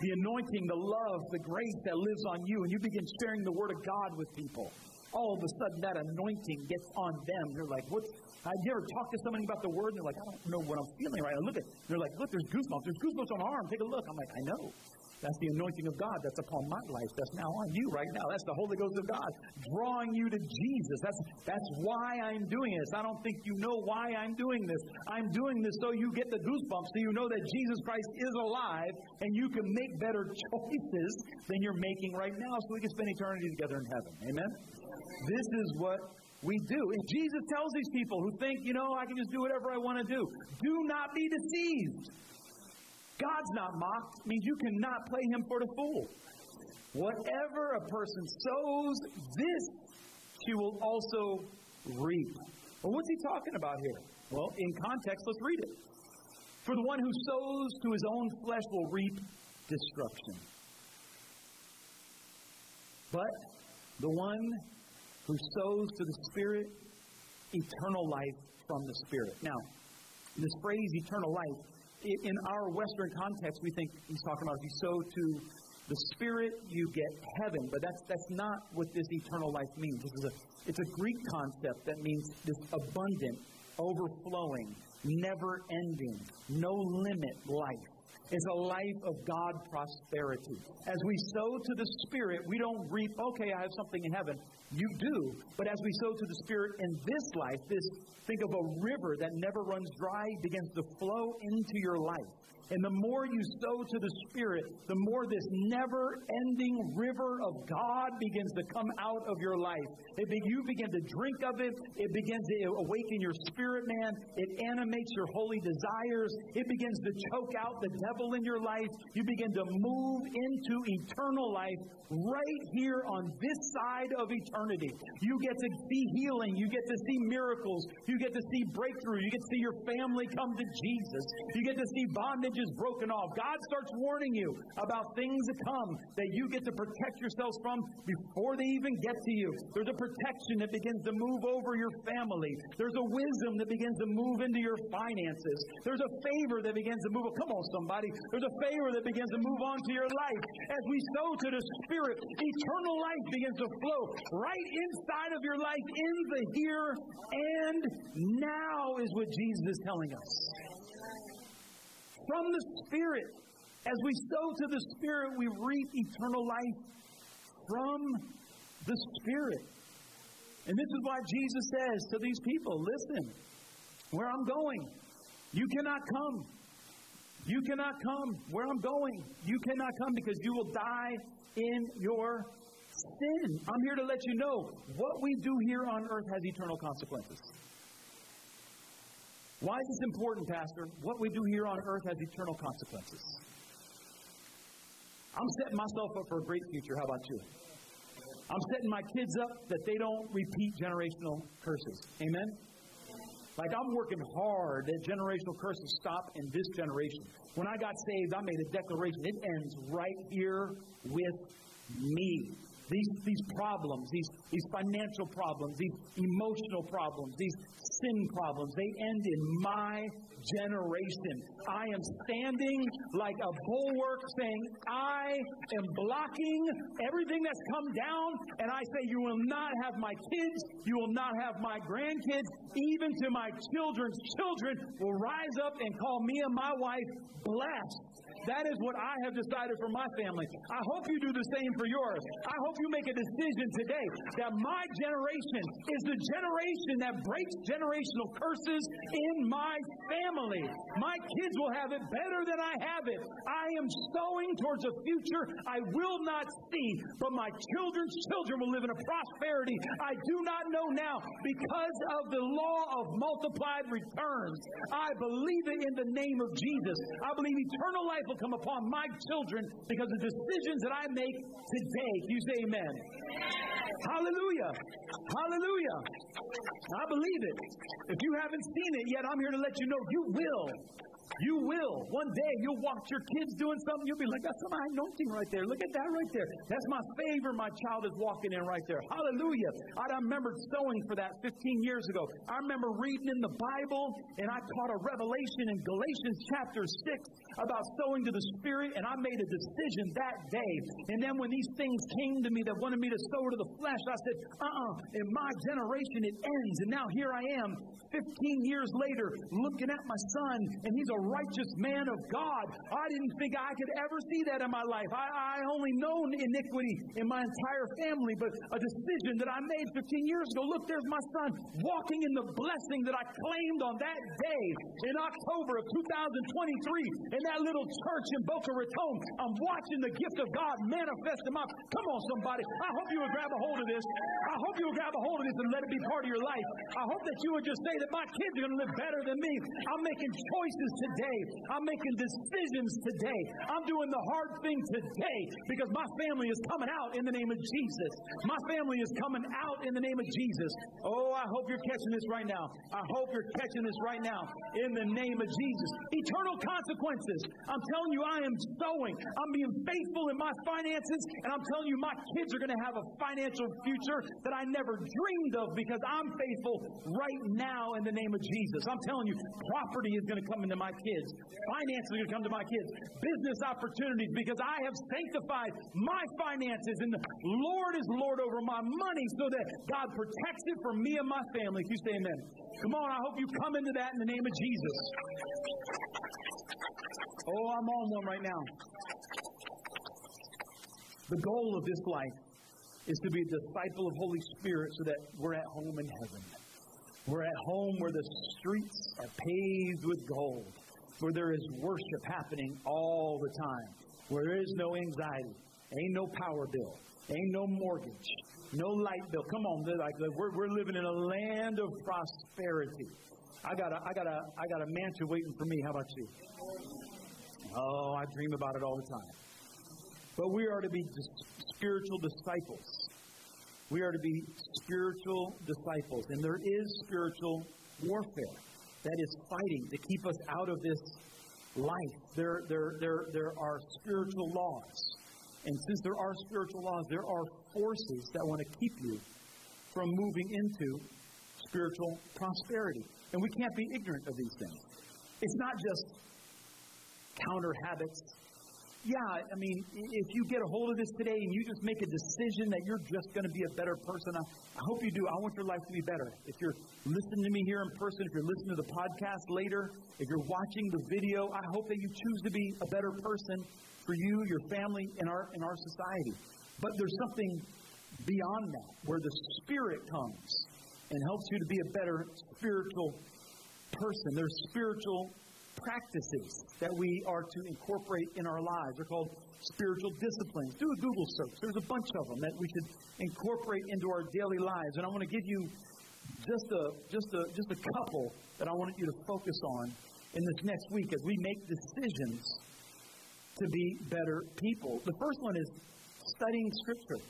The anointing, the love, the grace that lives on you, and you begin sharing the Word of God with people. All of a sudden, that anointing gets on them. They're like, what's, have you ever talked to somebody about the word and they're like, I don't know what I'm feeling right. I look at, they're like, look, there's goosebumps. There's goosebumps on my arm. Take a look. I'm like, I know. That's the anointing of God that's upon my life. That's now on you right now. That's the Holy Ghost of God drawing you to Jesus. That's, that's why I'm doing this. I don't think you know why I'm doing this. I'm doing this so you get the goosebumps, so you know that Jesus Christ is alive and you can make better choices than you're making right now so we can spend eternity together in heaven. Amen? This is what we do. And Jesus tells these people who think, you know, I can just do whatever I want to do, do not be deceived. God's not mocked means you cannot play him for the fool. Whatever a person sows, this she will also reap. Well, what's he talking about here? Well, in context, let's read it. For the one who sows to his own flesh will reap destruction. But the one who sows to the Spirit eternal life from the Spirit. Now, this phrase, eternal life, in our Western context, we think he's talking about if you sow to the Spirit, you get heaven. But that's, that's not what this eternal life means. This is a, it's a Greek concept that means this abundant, overflowing, never ending, no limit life is a life of God prosperity. As we sow to the Spirit, we don't reap, okay, I have something in heaven. You do. But as we sow to the Spirit in this life, this think of a river that never runs dry begins to flow into your life. And the more you sow to the Spirit, the more this never ending river of God begins to come out of your life. It be, you begin to drink of it. It begins to awaken your spirit, man. It animates your holy desires. It begins to choke out the devil in your life. You begin to move into eternal life right here on this side of eternity. You get to see healing. You get to see miracles. You get to see breakthrough. You get to see your family come to Jesus. You get to see bondages broken off. God starts warning you about things to come that you get to protect yourselves from before they even get to you. There's a protection that begins to move over your family. There's a wisdom that begins to move into your finances. There's a favor that begins to move. Come on, somebody. There's a favor that begins to move on to your life. As we sow to the Spirit, eternal life begins to flow right inside of your life in the here and now is what Jesus is telling us. From the Spirit, as we sow to the Spirit, we reap eternal life from the Spirit. And this is why Jesus says to these people listen, where I'm going, you cannot come. You cannot come. Where I'm going, you cannot come because you will die in your sin. I'm here to let you know what we do here on earth has eternal consequences. Why is this important, Pastor? What we do here on earth has eternal consequences. I'm setting myself up for a great future. How about you? I'm setting my kids up that they don't repeat generational curses. Amen? Like I'm working hard that generational curses stop in this generation. When I got saved, I made a declaration. It ends right here with me. These, these problems, these, these financial problems, these emotional problems, these sin problems, they end in my generation. I am standing like a bulwark saying, I am blocking everything that's come down, and I say, You will not have my kids, you will not have my grandkids, even to my children's children will rise up and call me and my wife blessed. That is what I have decided for my family. I hope you do the same for yours. I hope you make a decision today that my generation is the generation that breaks generational curses in my family. My kids will have it better than I have it. I am sowing towards a future I will not see, but my children's children will live in a prosperity I do not know now because of the law of multiplied returns. I believe it in the name of Jesus. I believe eternal life will come upon my children because of decisions that I make today. You say amen. Hallelujah. Hallelujah. I believe it. If you haven't seen it yet, I'm here to let you know you will. You will. One day you'll watch your kids doing something, you'll be like, that's my anointing right there. Look at that right there. That's my favor my child is walking in right there. Hallelujah. I remember sowing for that 15 years ago. I remember reading in the Bible and I caught a revelation in Galatians chapter 6 about sowing to the Spirit, and I made a decision that day. And then when these things came to me that wanted me to sow to the flesh, I said, uh uh-uh, uh in my generation it ends. And now here I am, 15 years later, looking at my son, and he's a righteous man of God. I didn't think I could ever see that in my life. I, I only known iniquity in my entire family, but a decision that I made 15 years ago. Look, there's my son walking in the blessing that I claimed on that day in October of 2023 in that little church in Boca Raton. I'm watching the gift of God manifest in my. Come on, somebody. I hope you would grab a hold of this. I hope you would grab a hold of this and let it be part of your life. I hope that you would just say that my kids are going to live better than me. I'm making choices today. I'm making decisions today. I'm doing the hard thing today because my family is coming out in the name of Jesus. My family is coming out in the name of Jesus. Oh, I hope you're catching this right now. I hope you're catching this right now in the name of Jesus. Eternal consequences. I'm telling you, I am sowing. I'm being faithful in my finances, and I'm telling you, my kids are going to have a financial future that I never dreamed of because I'm faithful right now in the name of Jesus. I'm telling you, property is going to come into my kids. Finances are going to come to my kids. Business opportunities because I have sanctified my finances and the Lord is Lord over my money so that God protects it for me and my family. If you say amen. Come on, I hope you come into that in the name of Jesus. Oh, I'm on one right now. The goal of this life is to be a disciple of Holy Spirit so that we're at home in heaven. We're at home where the streets are paved with gold where there is worship happening all the time, where there is no anxiety, ain't no power bill, ain't no mortgage, no light bill. Come on, like we're, we're living in a land of prosperity. I got a, I got a, I got a mansion waiting for me. How about you? Oh, I dream about it all the time. But we are to be spiritual disciples. We are to be spiritual disciples. And there is spiritual warfare that is fighting to keep us out of this life. There, there, there, there are spiritual laws. And since there are spiritual laws, there are forces that want to keep you from moving into spiritual prosperity. And we can't be ignorant of these things. It's not just counter habits. Yeah, I mean, if you get a hold of this today and you just make a decision that you're just going to be a better person, I, hope you do. I want your life to be better. If you're listening to me here in person, if you're listening to the podcast later, if you're watching the video, I hope that you choose to be a better person for you, your family, and our, and our society. But there's something beyond that where the Spirit comes and helps you to be a better spiritual person. There's spiritual practices that we are to incorporate in our lives. They're called spiritual disciplines. Do a Google search. There's a bunch of them that we should incorporate into our daily lives. And I want to give you just a just a just a couple that I want you to focus on in this next week as we make decisions to be better people. The first one is studying Scripture.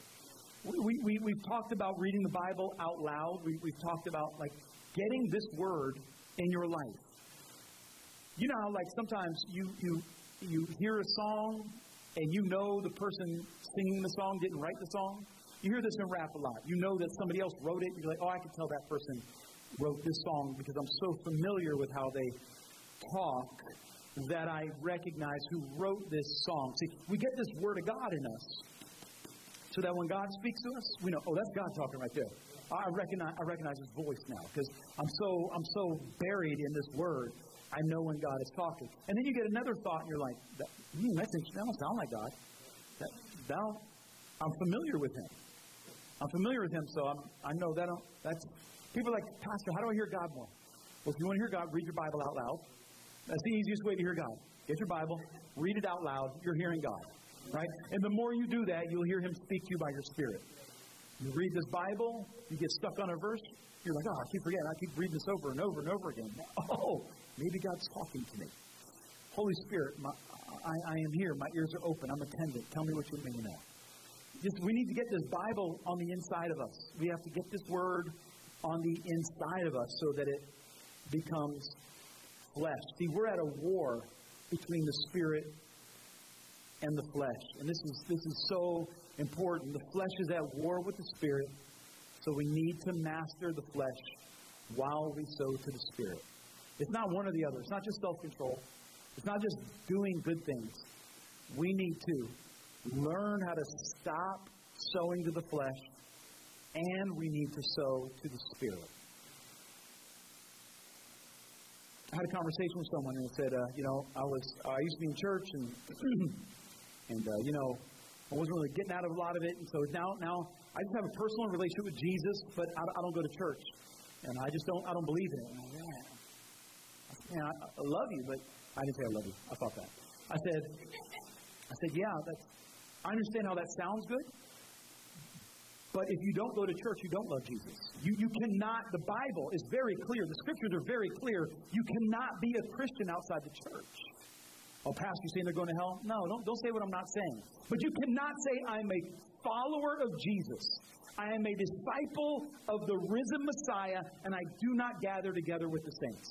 We, we, we've talked about reading the Bible out loud. We, we've talked about like getting this word in your life. You know like sometimes you, you, you hear a song and you know the person singing the song didn't write the song? You hear this in rap a lot. You know that somebody else wrote it. You're like, oh, I can tell that person wrote this song because I'm so familiar with how they talk that I recognize who wrote this song. See, we get this word of God in us so that when God speaks to us, we know, oh, that's God talking right there. I recognize, I recognize his voice now because I'm so, I'm so buried in this word. I know when God is talking. And then you get another thought and you're like, that, mm, that's sound like God. That, that I'm familiar with him. I'm familiar with him, so I'm, I know that that's. People are like, Pastor, how do I hear God more? Well, if you want to hear God, read your Bible out loud. That's the easiest way to hear God. Get your Bible, read it out loud. You're hearing God, right? And the more you do that, you'll hear Him speak to you by your Spirit. You read this Bible, you get stuck on a verse, you're like, oh, I keep forgetting. I keep reading this over and over and over again. Oh, maybe God's talking to me. Holy Spirit, my, I, I am here. My ears are open. I'm attendant. Tell me what you mean now. Just, we need to get this Bible on the inside of us. We have to get this word on the inside of us so that it becomes flesh. See, we're at a war between the spirit and the flesh. And this is this is so important. The flesh is at war with the spirit, so we need to master the flesh while we sow to the spirit. It's not one or the other. It's not just self-control. It's not just doing good things. We need to learn how to stop sowing to the flesh and we need to sow to the spirit. I had a conversation with someone and said, uh, you know, I was uh, I used to be in church and and uh, you know I wasn't really getting out of a lot of it, and so now now I just have a personal relationship with Jesus, but I, I don't go to church, and I just don't I don't believe in it. Man, I, I love you, but I didn't say I love you. I thought that. I said, I said, yeah, that's. I understand how that sounds good, but if you don't go to church, you don't love Jesus. You, you cannot, the Bible is very clear, the scriptures are very clear. You cannot be a Christian outside the church. Oh, Pastor, you saying they're going to hell? No, don't, don't say what I'm not saying. But you cannot say, I'm a follower of Jesus. I am a disciple of the risen Messiah, and I do not gather together with the saints.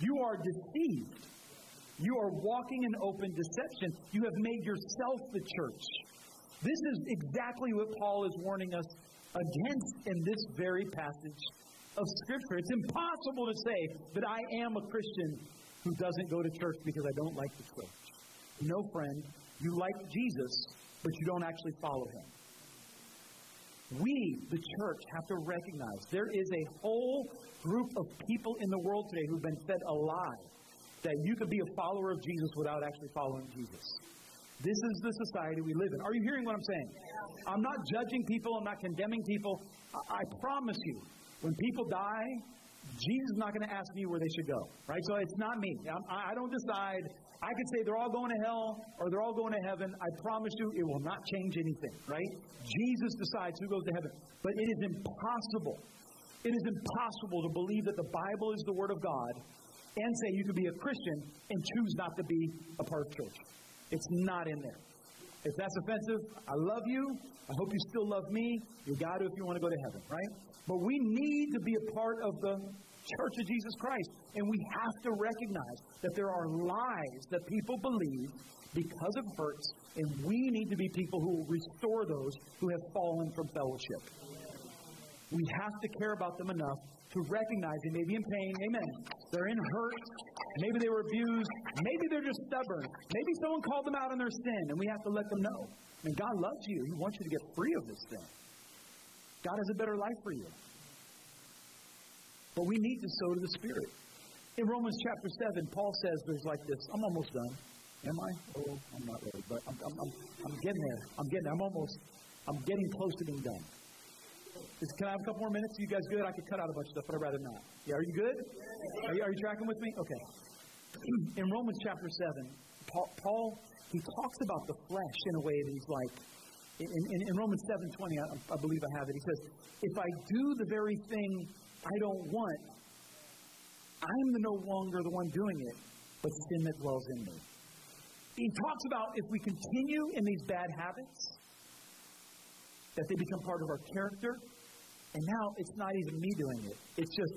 You are deceived. You are walking in open deception. You have made yourself the church. This is exactly what Paul is warning us against in this very passage of Scripture. It's impossible to say that I am a Christian who doesn't go to church because I don't like the church. No, friend, you like Jesus, but you don't actually follow him. We, the church, have to recognize there is a whole group of people in the world today who've been fed a lie that you could be a follower of Jesus without actually following Jesus. This is the society we live in. Are you hearing what I'm saying? I'm not judging people, I'm not condemning people. I, I promise you, when people die, Jesus is not going to ask me where they should go, right? So it's not me. I'm, I don't decide. I could say they're all going to hell or they're all going to heaven. I promise you, it will not change anything, right? Jesus decides who goes to heaven. But it is impossible. It is impossible to believe that the Bible is the Word of God and say you could be a Christian and choose not to be a part of church. It's not in there. If that's offensive, I love you. I hope you still love me. You got to if you want to go to heaven, right? But we need to be a part of the church of Jesus Christ. And we have to recognize that there are lies that people believe because of hurts, and we need to be people who will restore those who have fallen from fellowship. We have to care about them enough to recognize they may be in pain. Amen. They're in hurt. Maybe they were abused. Maybe they're just stubborn. Maybe someone called them out on their sin, and we have to let them know. And God loves you. He wants you to get free of this sin. God has a better life for you. But we need to sow to the Spirit. In Romans chapter 7, Paul says there's like this. I'm almost done. Am I? Oh, I'm not really, but I'm, I'm, I'm, I'm getting there. I'm getting there. I'm almost, I'm getting close to being done. Can I have a couple more minutes? You guys good? I could cut out a bunch of stuff, but I'd rather not. Yeah, are you good? Are you, are you tracking with me? Okay. In Romans chapter 7, Paul, Paul, he talks about the flesh in a way that he's like, in, in, in Romans 7.20, I, I believe I have it, he says, if I do the very thing I don't want, I'm no longer the one doing it, but sin that dwells in me. He talks about if we continue in these bad habits, that they become part of our character, and now it's not even me doing it. It's just,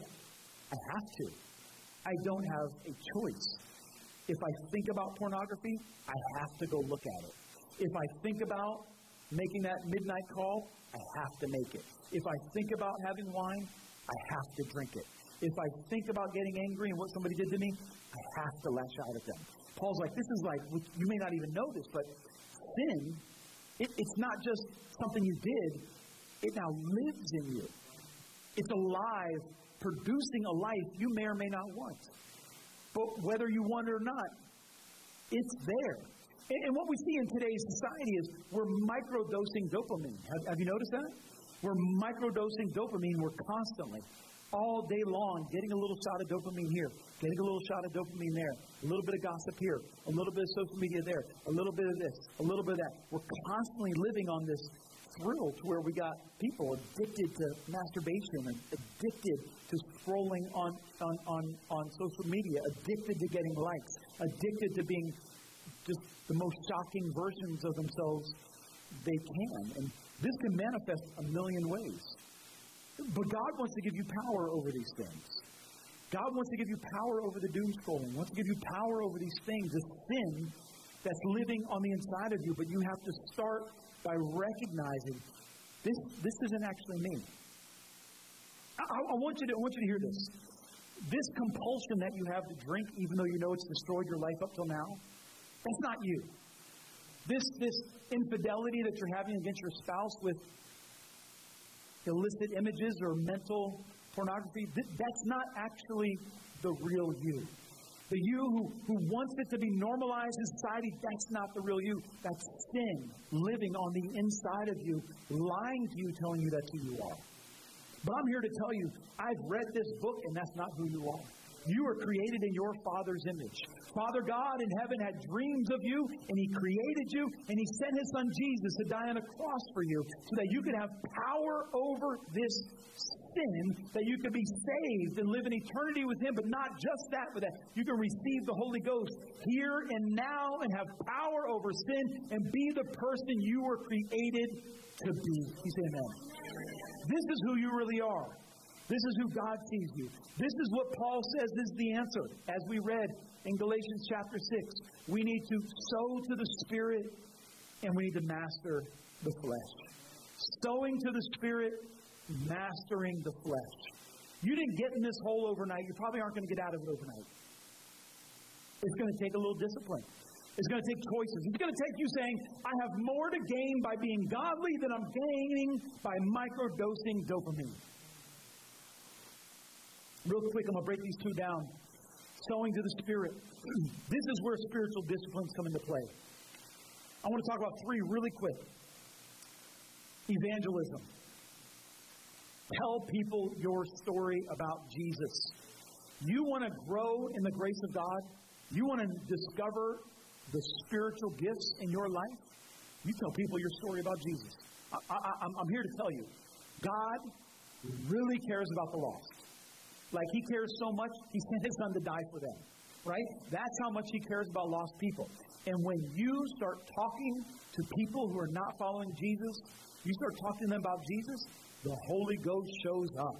I have to. I don't have a choice. If I think about pornography, I have to go look at it. If I think about making that midnight call, I have to make it. If I think about having wine, I have to drink it. If I think about getting angry and what somebody did to me, I have to lash out at them. Paul's like, this is like, you may not even know this, but sin, it, it's not just something you did, it now lives in you. It's alive, producing a life you may or may not want. But whether you want it or not, it's there. And, and what we see in today's society is we're microdosing dopamine. Have, have you noticed that? We're microdosing dopamine. We're constantly, all day long, getting a little shot of dopamine here, getting a little shot of dopamine there, a little bit of gossip here, a little bit of social media there, a little bit of this, a little bit of that. We're constantly living on this thrill to where we got people addicted to masturbation and addicted to scrolling on, on, on, on social media, addicted to getting likes, addicted to being just the most shocking versions of themselves they can. And this can manifest a million ways. But God wants to give you power over these things. God wants to give you power over the doom scrolling, wants to give you power over these things, this sin that's living on the inside of you, but you have to start by recognizing this, this isn't actually me. I, I, want you to, I want you to hear this. This compulsion that you have to drink, even though you know it's destroyed your life up till now, that's not you. This, this infidelity that you're having against your spouse with illicit images or mental pornography, that's not actually the real you. The you who, who wants it to be normalized in society, that's not the real you. That's sin living on the inside of you, lying to you, telling you that's who you are. But I'm here to tell you, I've read this book, and that's not who you are. You were created in your Father's image. Father God in heaven had dreams of you, and He created you, and He sent His Son Jesus to die on a cross for you so that you could have power over this sin, that you could be saved and live in eternity with Him. But not just that, but that you can receive the Holy Ghost here and now and have power over sin and be the person you were created to be. Say amen. This is who you really are. This is who God sees you. This is what Paul says is the answer. As we read in Galatians chapter 6, we need to sow to the Spirit and we need to master the flesh. Sowing to the Spirit, mastering the flesh. You didn't get in this hole overnight. You probably aren't going to get out of it overnight. It's going to take a little discipline. It's going to take choices. It's going to take you saying, I have more to gain by being godly than I'm gaining by microdosing dopamine. Real quick, I'm going to break these two down. Sowing to the Spirit. this is where spiritual disciplines come into play. I want to talk about three really quick evangelism. Tell people your story about Jesus. You want to grow in the grace of God? You want to discover the spiritual gifts in your life? You tell people your story about Jesus. I, am here to tell you God really cares about the lost. Like he cares so much, he sent his son to die for them. Right? That's how much he cares about lost people. And when you start talking to people who are not following Jesus, you start talking to them about Jesus, the Holy Ghost shows up.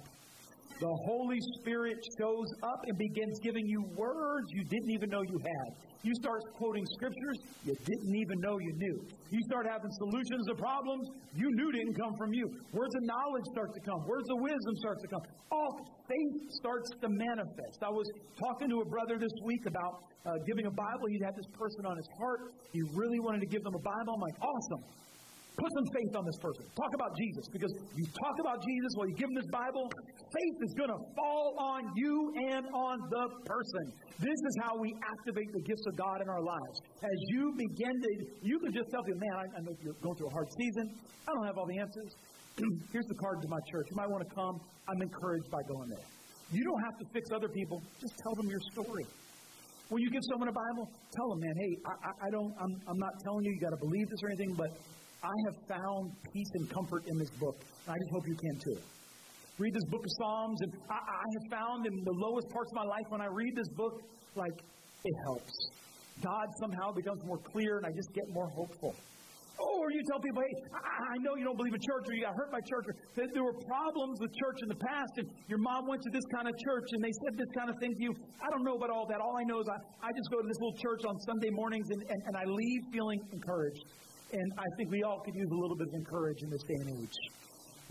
The Holy Spirit shows up and begins giving you words you didn't even know you had. You start quoting scriptures you didn't even know you knew. You start having solutions to problems you knew didn't come from you. Words of knowledge start to come. Words of wisdom start to come. All faith starts to manifest. I was talking to a brother this week about uh, giving a Bible. He had this person on his heart. He really wanted to give them a Bible. I'm like, awesome. Put some faith on this person. Talk about Jesus. Because you talk about Jesus while you give them this Bible, faith is going to fall on you and on the person. This is how we activate the gifts of God in our lives. As you begin to, you can just tell them, man, I, I know you're going through a hard season. I don't have all the answers. Here's the card to my church. You might want to come. I'm encouraged by going there. You don't have to fix other people. Just tell them your story. When you give someone a Bible, tell them, man, hey, I, I don't, I'm, I'm not telling you you got to believe this or anything, but I have found peace and comfort in this book. I just hope you can too. Read this book of Psalms, and I, I have found in the lowest parts of my life when I read this book, like, it helps. God somehow becomes more clear, and I just get more hopeful. Oh, or you tell people, hey, I, I know you don't believe in church, or you got hurt by church, or there were problems with church in the past, and your mom went to this kind of church, and they said this kind of thing to you. I don't know about all that. All I know is I, I just go to this little church on Sunday mornings, and, and, and I leave feeling encouraged. And I think we all could use a little bit of encouragement in this day and age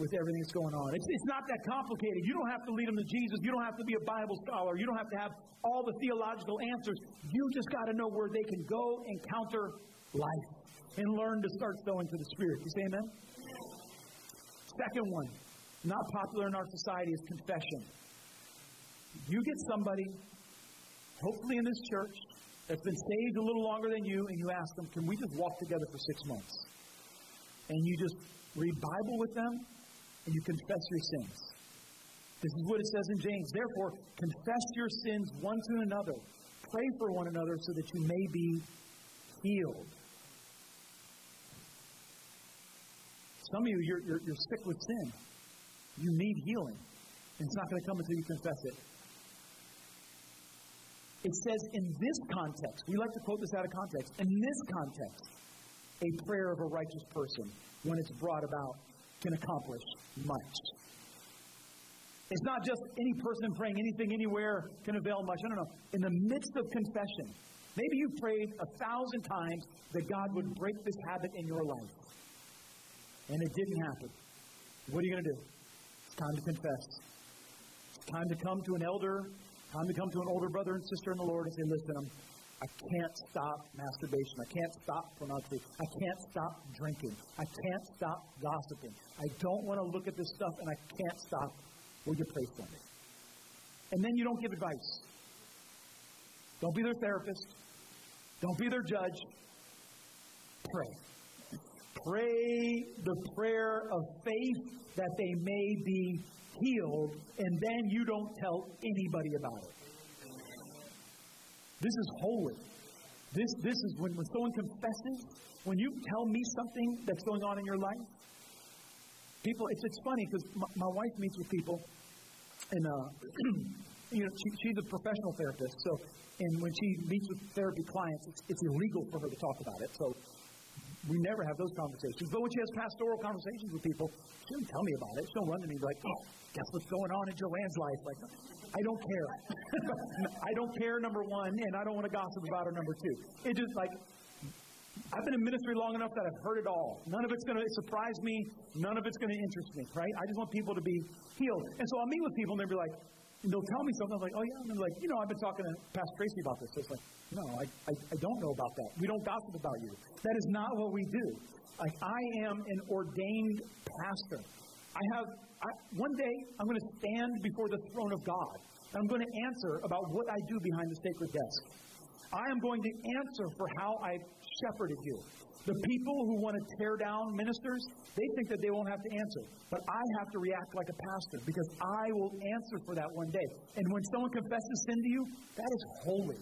with everything that's going on. It's, it's not that complicated. You don't have to lead them to Jesus. You don't have to be a Bible scholar. You don't have to have all the theological answers. You just got to know where they can go encounter life and learn to start sowing to the Spirit. You say amen? Second one, not popular in our society, is confession. You get somebody, hopefully in this church, that's been saved a little longer than you, and you ask them, Can we just walk together for six months? And you just read Bible with them, and you confess your sins. This is what it says in James. Therefore, confess your sins one to another. Pray for one another so that you may be healed. Some of you, you're, you're, you're sick with sin. You need healing. And it's not going to come until you confess it. It says in this context, we like to quote this out of context, in this context, a prayer of a righteous person, when it's brought about, can accomplish much. It's not just any person praying anything anywhere can avail much. No, no, no. In the midst of confession, maybe you prayed a thousand times that God would break this habit in your life. And it didn't happen. What are you going to do? It's time to confess. It's time to come to an elder Time to come to an older brother and sister in the Lord and say, listen, I'm, I can't stop masturbation. I can't stop pornography. I can't stop drinking. I can't stop gossiping. I don't want to look at this stuff and I can't stop. Will you pray for me? And then you don't give advice. Don't be their therapist. Don't be their judge. Pray. Pray the prayer of faith that they may be healed, and then you don't tell anybody about it. This is holy. This, this is when, when someone confesses, when you tell me something that's going on in your life, people, it's, it's funny because my, my wife meets with people, and uh, you know, she, she's a professional therapist, so, and when she meets with therapy clients, it's, it's illegal for her to talk about it. So we never have those conversations. But when she has pastoral conversations with people, she doesn't tell me about it. She don't run to me and be like, oh, guess what's going on in Joanne's life? Like, I don't care. I don't care, number one, and I don't want to gossip about her, number two. It just like, I've been in ministry long enough that I've heard it all. None of it's going to surprise me. None of it's going to interest me, right? I just want people to be healed. And so I'll meet with people, and they'll be like, they'll tell me something. I'm like, oh, yeah. And they're like, you know, I've been talking to Pastor Tracy about this. It's like, no, I, I, I don't know about that. We don't gossip about you. That is not what we do. Like, I am an ordained pastor. I have, I, one day, I'm going to stand before the throne of God. And I'm going to answer about what I do behind the sacred desk. I am going to answer for how I shepherded you. The people who want to tear down ministers, they think that they won't have to answer. But I have to react like a pastor because I will answer for that one day. And when someone confesses sin to you, that is holy.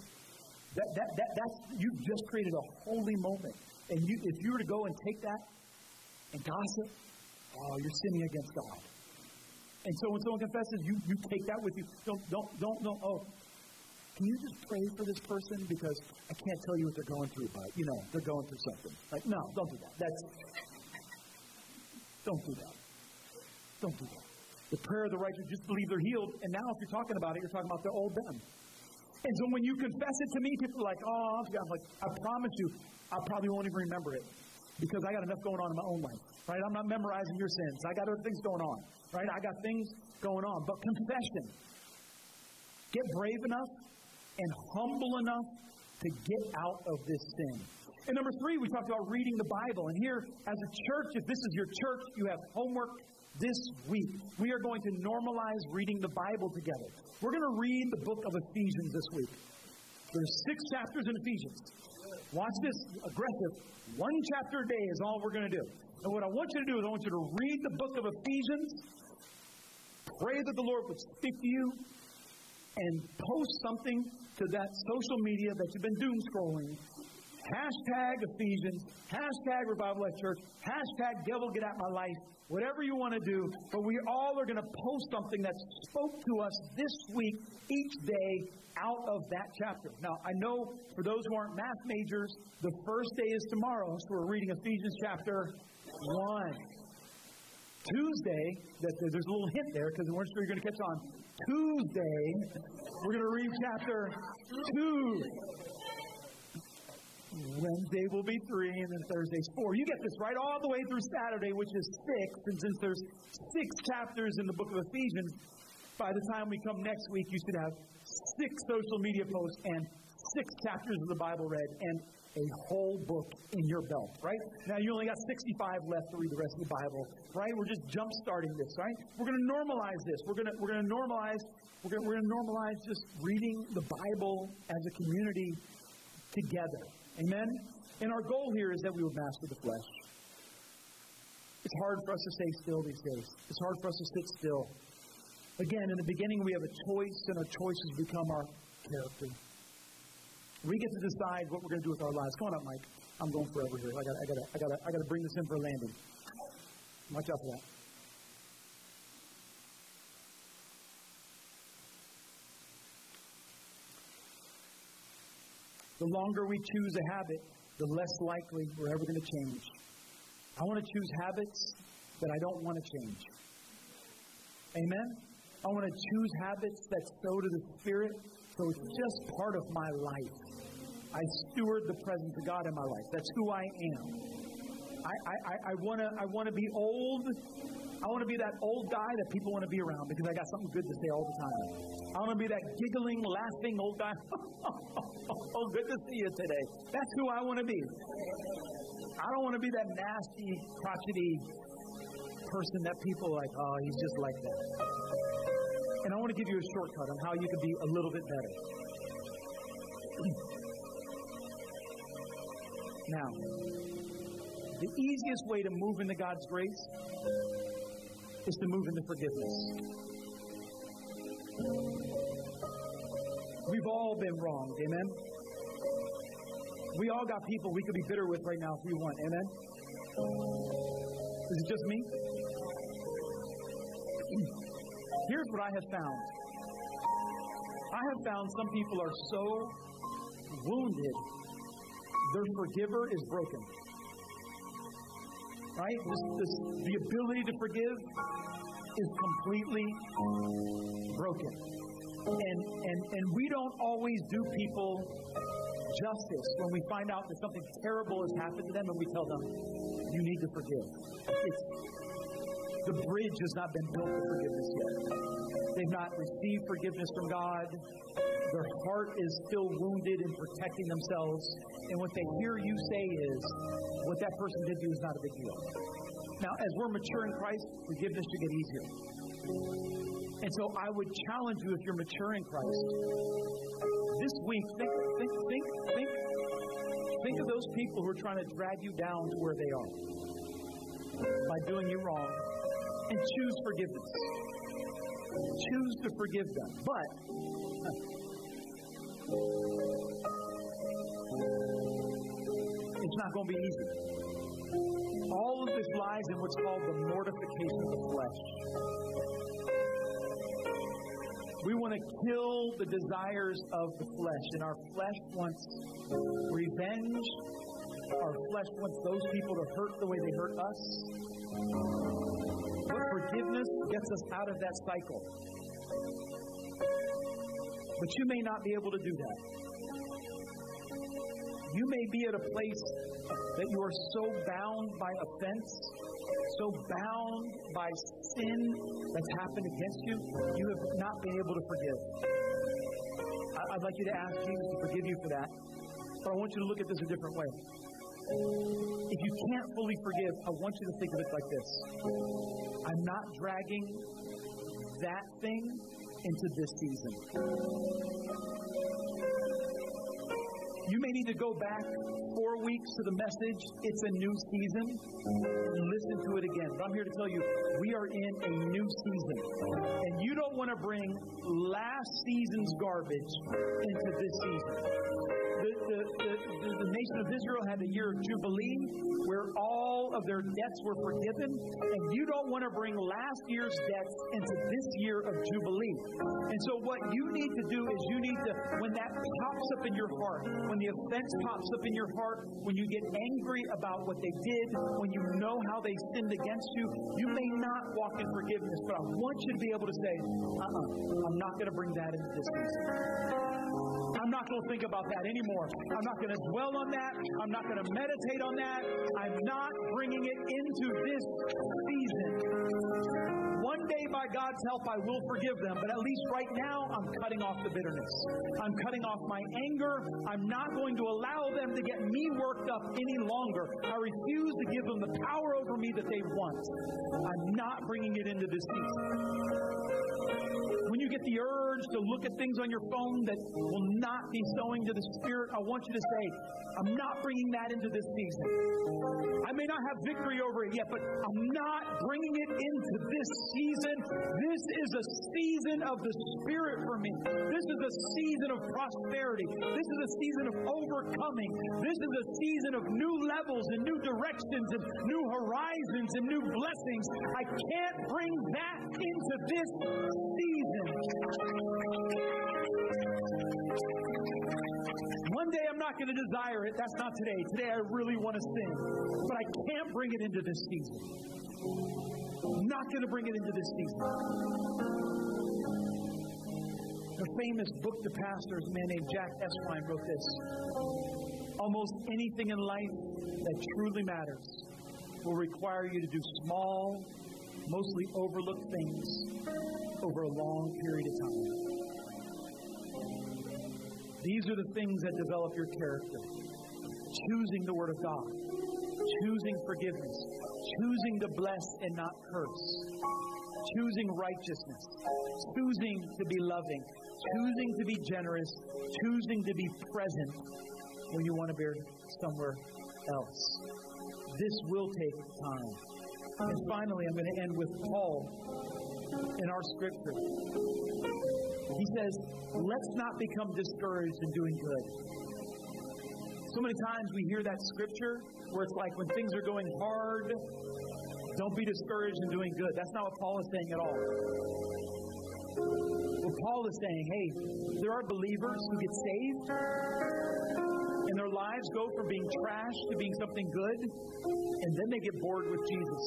That, that, that, that's, you've just created a holy moment. And you, if you were to go and take that and gossip, oh, you're sinning against God. And so when someone confesses, you, you take that with you. Don't, don't, don't, don't, oh, can you just pray for this person? Because I can't tell you what they're going through, but, you know, they're going through something. Like, no, don't do that. That's, don't do that. Don't do that. The prayer of the righteous just believe they're healed. And now if you're talking about it, you're talking about the old them. And so when you confess it to me, people are like, oh, I'm like, I promise you, I probably won't even remember it because I got enough going on in my own life, right? I'm not memorizing your sins. I got other things going on, right? I got things going on. But confession, get brave enough and humble enough to get out of this sin. And number three, we talked about reading the Bible. And here, as a church, if this is your church, you have homework this week. We are going to normalize reading the Bible together. We're going to read the book of Ephesians this week. There's six chapters in Ephesians. Watch this aggressive. One chapter a day is all we're going to do. And what I want you to do is I want you to read the book of Ephesians, pray that the Lord would speak to you, and post something to that social media that you've been doom scrolling. Hashtag Ephesians, hashtag Revival Life Church, hashtag Devil Get Out My Life, whatever you want to do. But we all are going to post something that spoke to us this week, each day, out of that chapter. Now, I know for those who aren't math majors, the first day is tomorrow, so we're reading Ephesians chapter 1. Tuesday, that there's a little hint there because we're sure you're going to catch on. Tuesday, we're going to read chapter 2. Wednesday will be three, and then Thursday's four. You get this right all the way through Saturday, which is six. And since there's six chapters in the book of Ephesians, by the time we come next week, you should have six social media posts and six chapters of the Bible read and a whole book in your belt, right? Now you only got 65 left to read the rest of the Bible, right? We're just jump starting this, right? We're going to normalize this. We're going to we're going to normalize we're going, we're going to normalize just reading the Bible as a community together. Amen? And our goal here is that we would master the flesh. It's hard for us to stay still these days. It's hard for us to sit still. Again, in the beginning, we have a choice, and our choices become our character. We get to decide what we're going to do with our lives. Come on up, Mike. I'm going forever here. I got, I got, I got, I got to bring this in for a landing. Watch out for that. The longer we choose a habit, the less likely we're ever going to change. I want to choose habits that I don't want to change. Amen? I want to choose habits that sow to the Spirit so it's just part of my life. I steward the presence of God in my life. That's who I am. I, I, I want to I wanna be old. I want to be that old guy that people want to be around because I got something good to say all the time. I want to be that giggling, laughing old guy. oh, good to see you today. That's who I want to be. I don't want to be that nasty, crotchety person that people like, oh, he's just like that. And I want to give you a shortcut on how you can be a little bit better. now, the easiest way to move into God's grace is to move into forgiveness. We've all been wronged, amen? We all got people we could be bitter with right now if we want, amen? Is it just me? Here's what I have found I have found some people are so wounded, their forgiver is broken. Right? This, this, the ability to forgive is completely broken. And, and, and we don't always do people justice when we find out that something terrible has happened to them and we tell them, you need to forgive. It's, the bridge has not been built for forgiveness yet. They've not received forgiveness from God. Their heart is still wounded in protecting themselves. And what they hear you say is, what that person did to you is not a big deal. Now, as we're mature in Christ, forgiveness should get easier. And so I would challenge you if you're mature in Christ, this week, think, think, think, think, Think of those people who are trying to drag you down to where they are by doing you wrong and choose forgiveness. Choose to forgive them. But it's not going to be easy. All of this lies in what's called the mortification of the flesh. We want to kill the desires of the flesh, and our flesh wants revenge. Our flesh wants those people to hurt the way they hurt us. But forgiveness gets us out of that cycle. But you may not be able to do that. You may be at a place that you are so bound by offense, so bound by sin that's happened against you, you have not been able to forgive. I'd like you to ask Jesus to forgive you for that. But I want you to look at this a different way. If you can't fully forgive, I want you to think of it like this I'm not dragging that thing into this season. You may need to go back four weeks to the message, It's a New Season, listen to it again. But I'm here to tell you, we are in a new season. And you don't want to bring last season's garbage into this season. The, the, the, the, nation of Israel had a year of Jubilee where all of their debts were forgiven, and you don't want to bring last year's debts into this year of Jubilee. And so, what you need to do is you need to, when that pops up in your heart, when the offense pops up in your heart, when you get angry about what they did, when you know how they sinned against you, you may not walk in forgiveness, but I want you to be able to say, uh uh-uh, uh, I'm not going to bring that into this season. I'm not going to think about that anymore. I'm not going to dwell on that. I'm not going to meditate on that. I'm not bringing it into this season. One day, by God's help, I will forgive them, but at least right now, I'm cutting off the bitterness. I'm cutting off my anger. I'm not going to allow them to get me worked up any longer. I refuse to give them the power over me that they want. I'm not bringing it into this season when you get the urge to look at things on your phone that will not be sowing to the Spirit, I want you to say, I'm not bringing that into this season. I may not have victory over it yet, but I'm not bringing it into this season. This is a season of the Spirit for me. This is a season of prosperity. This is a season of overcoming. This is a season of new levels and new directions and new horizons and new blessings. I can't bring that into this season. One day I'm not going to desire it. That's not today. Today I really want to sin. But I can't bring it into this season. I'm not going to bring it into this season. The famous book to pastors, a man named Jack Esquire, wrote this. Almost anything in life that truly matters will require you to do small, mostly overlooked things over a long period of time. These are the things that develop your character. Choosing the Word of God, choosing forgiveness, choosing to bless and not curse, choosing righteousness, choosing to be loving, choosing to be generous, choosing to be present when you want to be somewhere else. This will take time. And finally, I'm going to end with Paul in our scripture. He says, let's not become discouraged in doing good. So many times we hear that scripture where it's like when things are going hard, don't be discouraged in doing good. That's not what Paul is saying at all. What Paul is saying, hey, there are believers who get saved their lives go from being trash to being something good, and then they get bored with Jesus.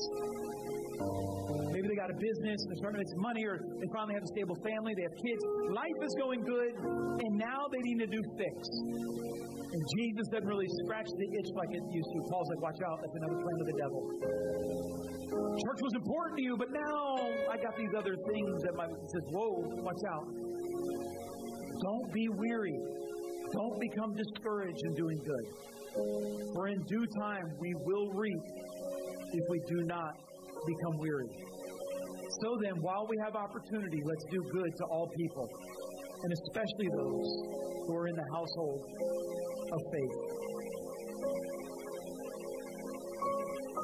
Maybe they got a business, they're starting to make some money, or they finally have a stable family, they have kids. Life is going good, and now they need a new fix. And Jesus doesn't really scratch the itch like it used to. Paul's like, watch out, that's another plan of the devil. Church was important to you, but now I got these other things that my says, whoa, watch out. Don't be weary. Don't become discouraged in doing good, for in due time we will reap if we do not become weary. So then, while we have opportunity, let's do good to all people, and especially those who are in the household of faith.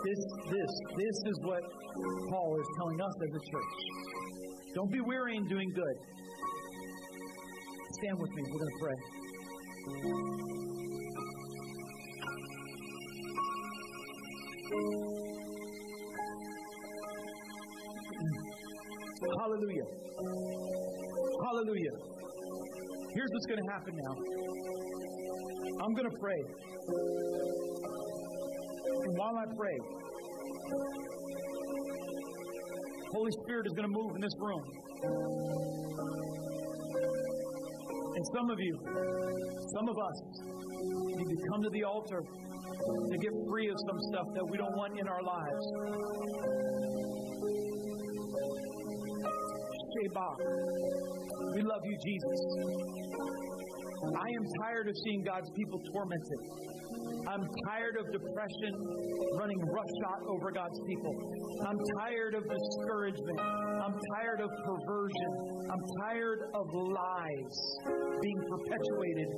This, this, this is what Paul is telling us as a church. Don't be weary in doing good. Stand with me. We're going to pray. Hallelujah. Hallelujah. Here's what's going to happen now. I'm going to pray. And while I pray, Holy Spirit is going to move in this room. And some of you, some of us, need to come to the altar to get free of some stuff that we don't want in our lives. We love you, Jesus. I am tired of seeing God's people tormented. I'm tired of depression running roughshod over God's people. I'm tired of discouragement. I'm tired of perversion. I'm tired of lies being perpetuated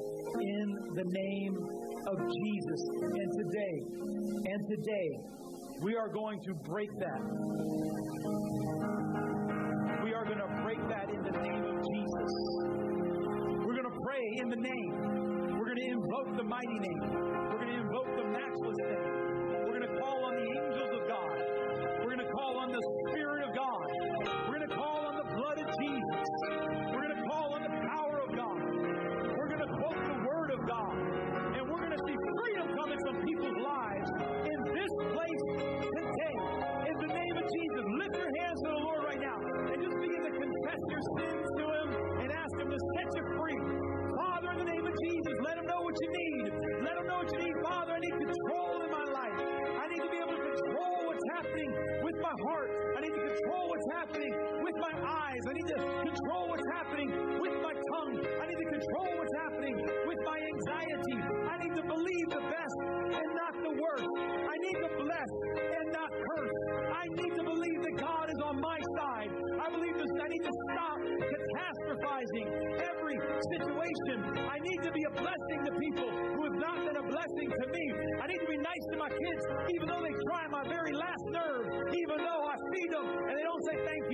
in the name of Jesus. And today, and today, we are going to break that. We are going to break that in the name of Jesus. We're going to pray in the name. We're going to invoke the mighty name. We're going to invoke the matchless name. say thank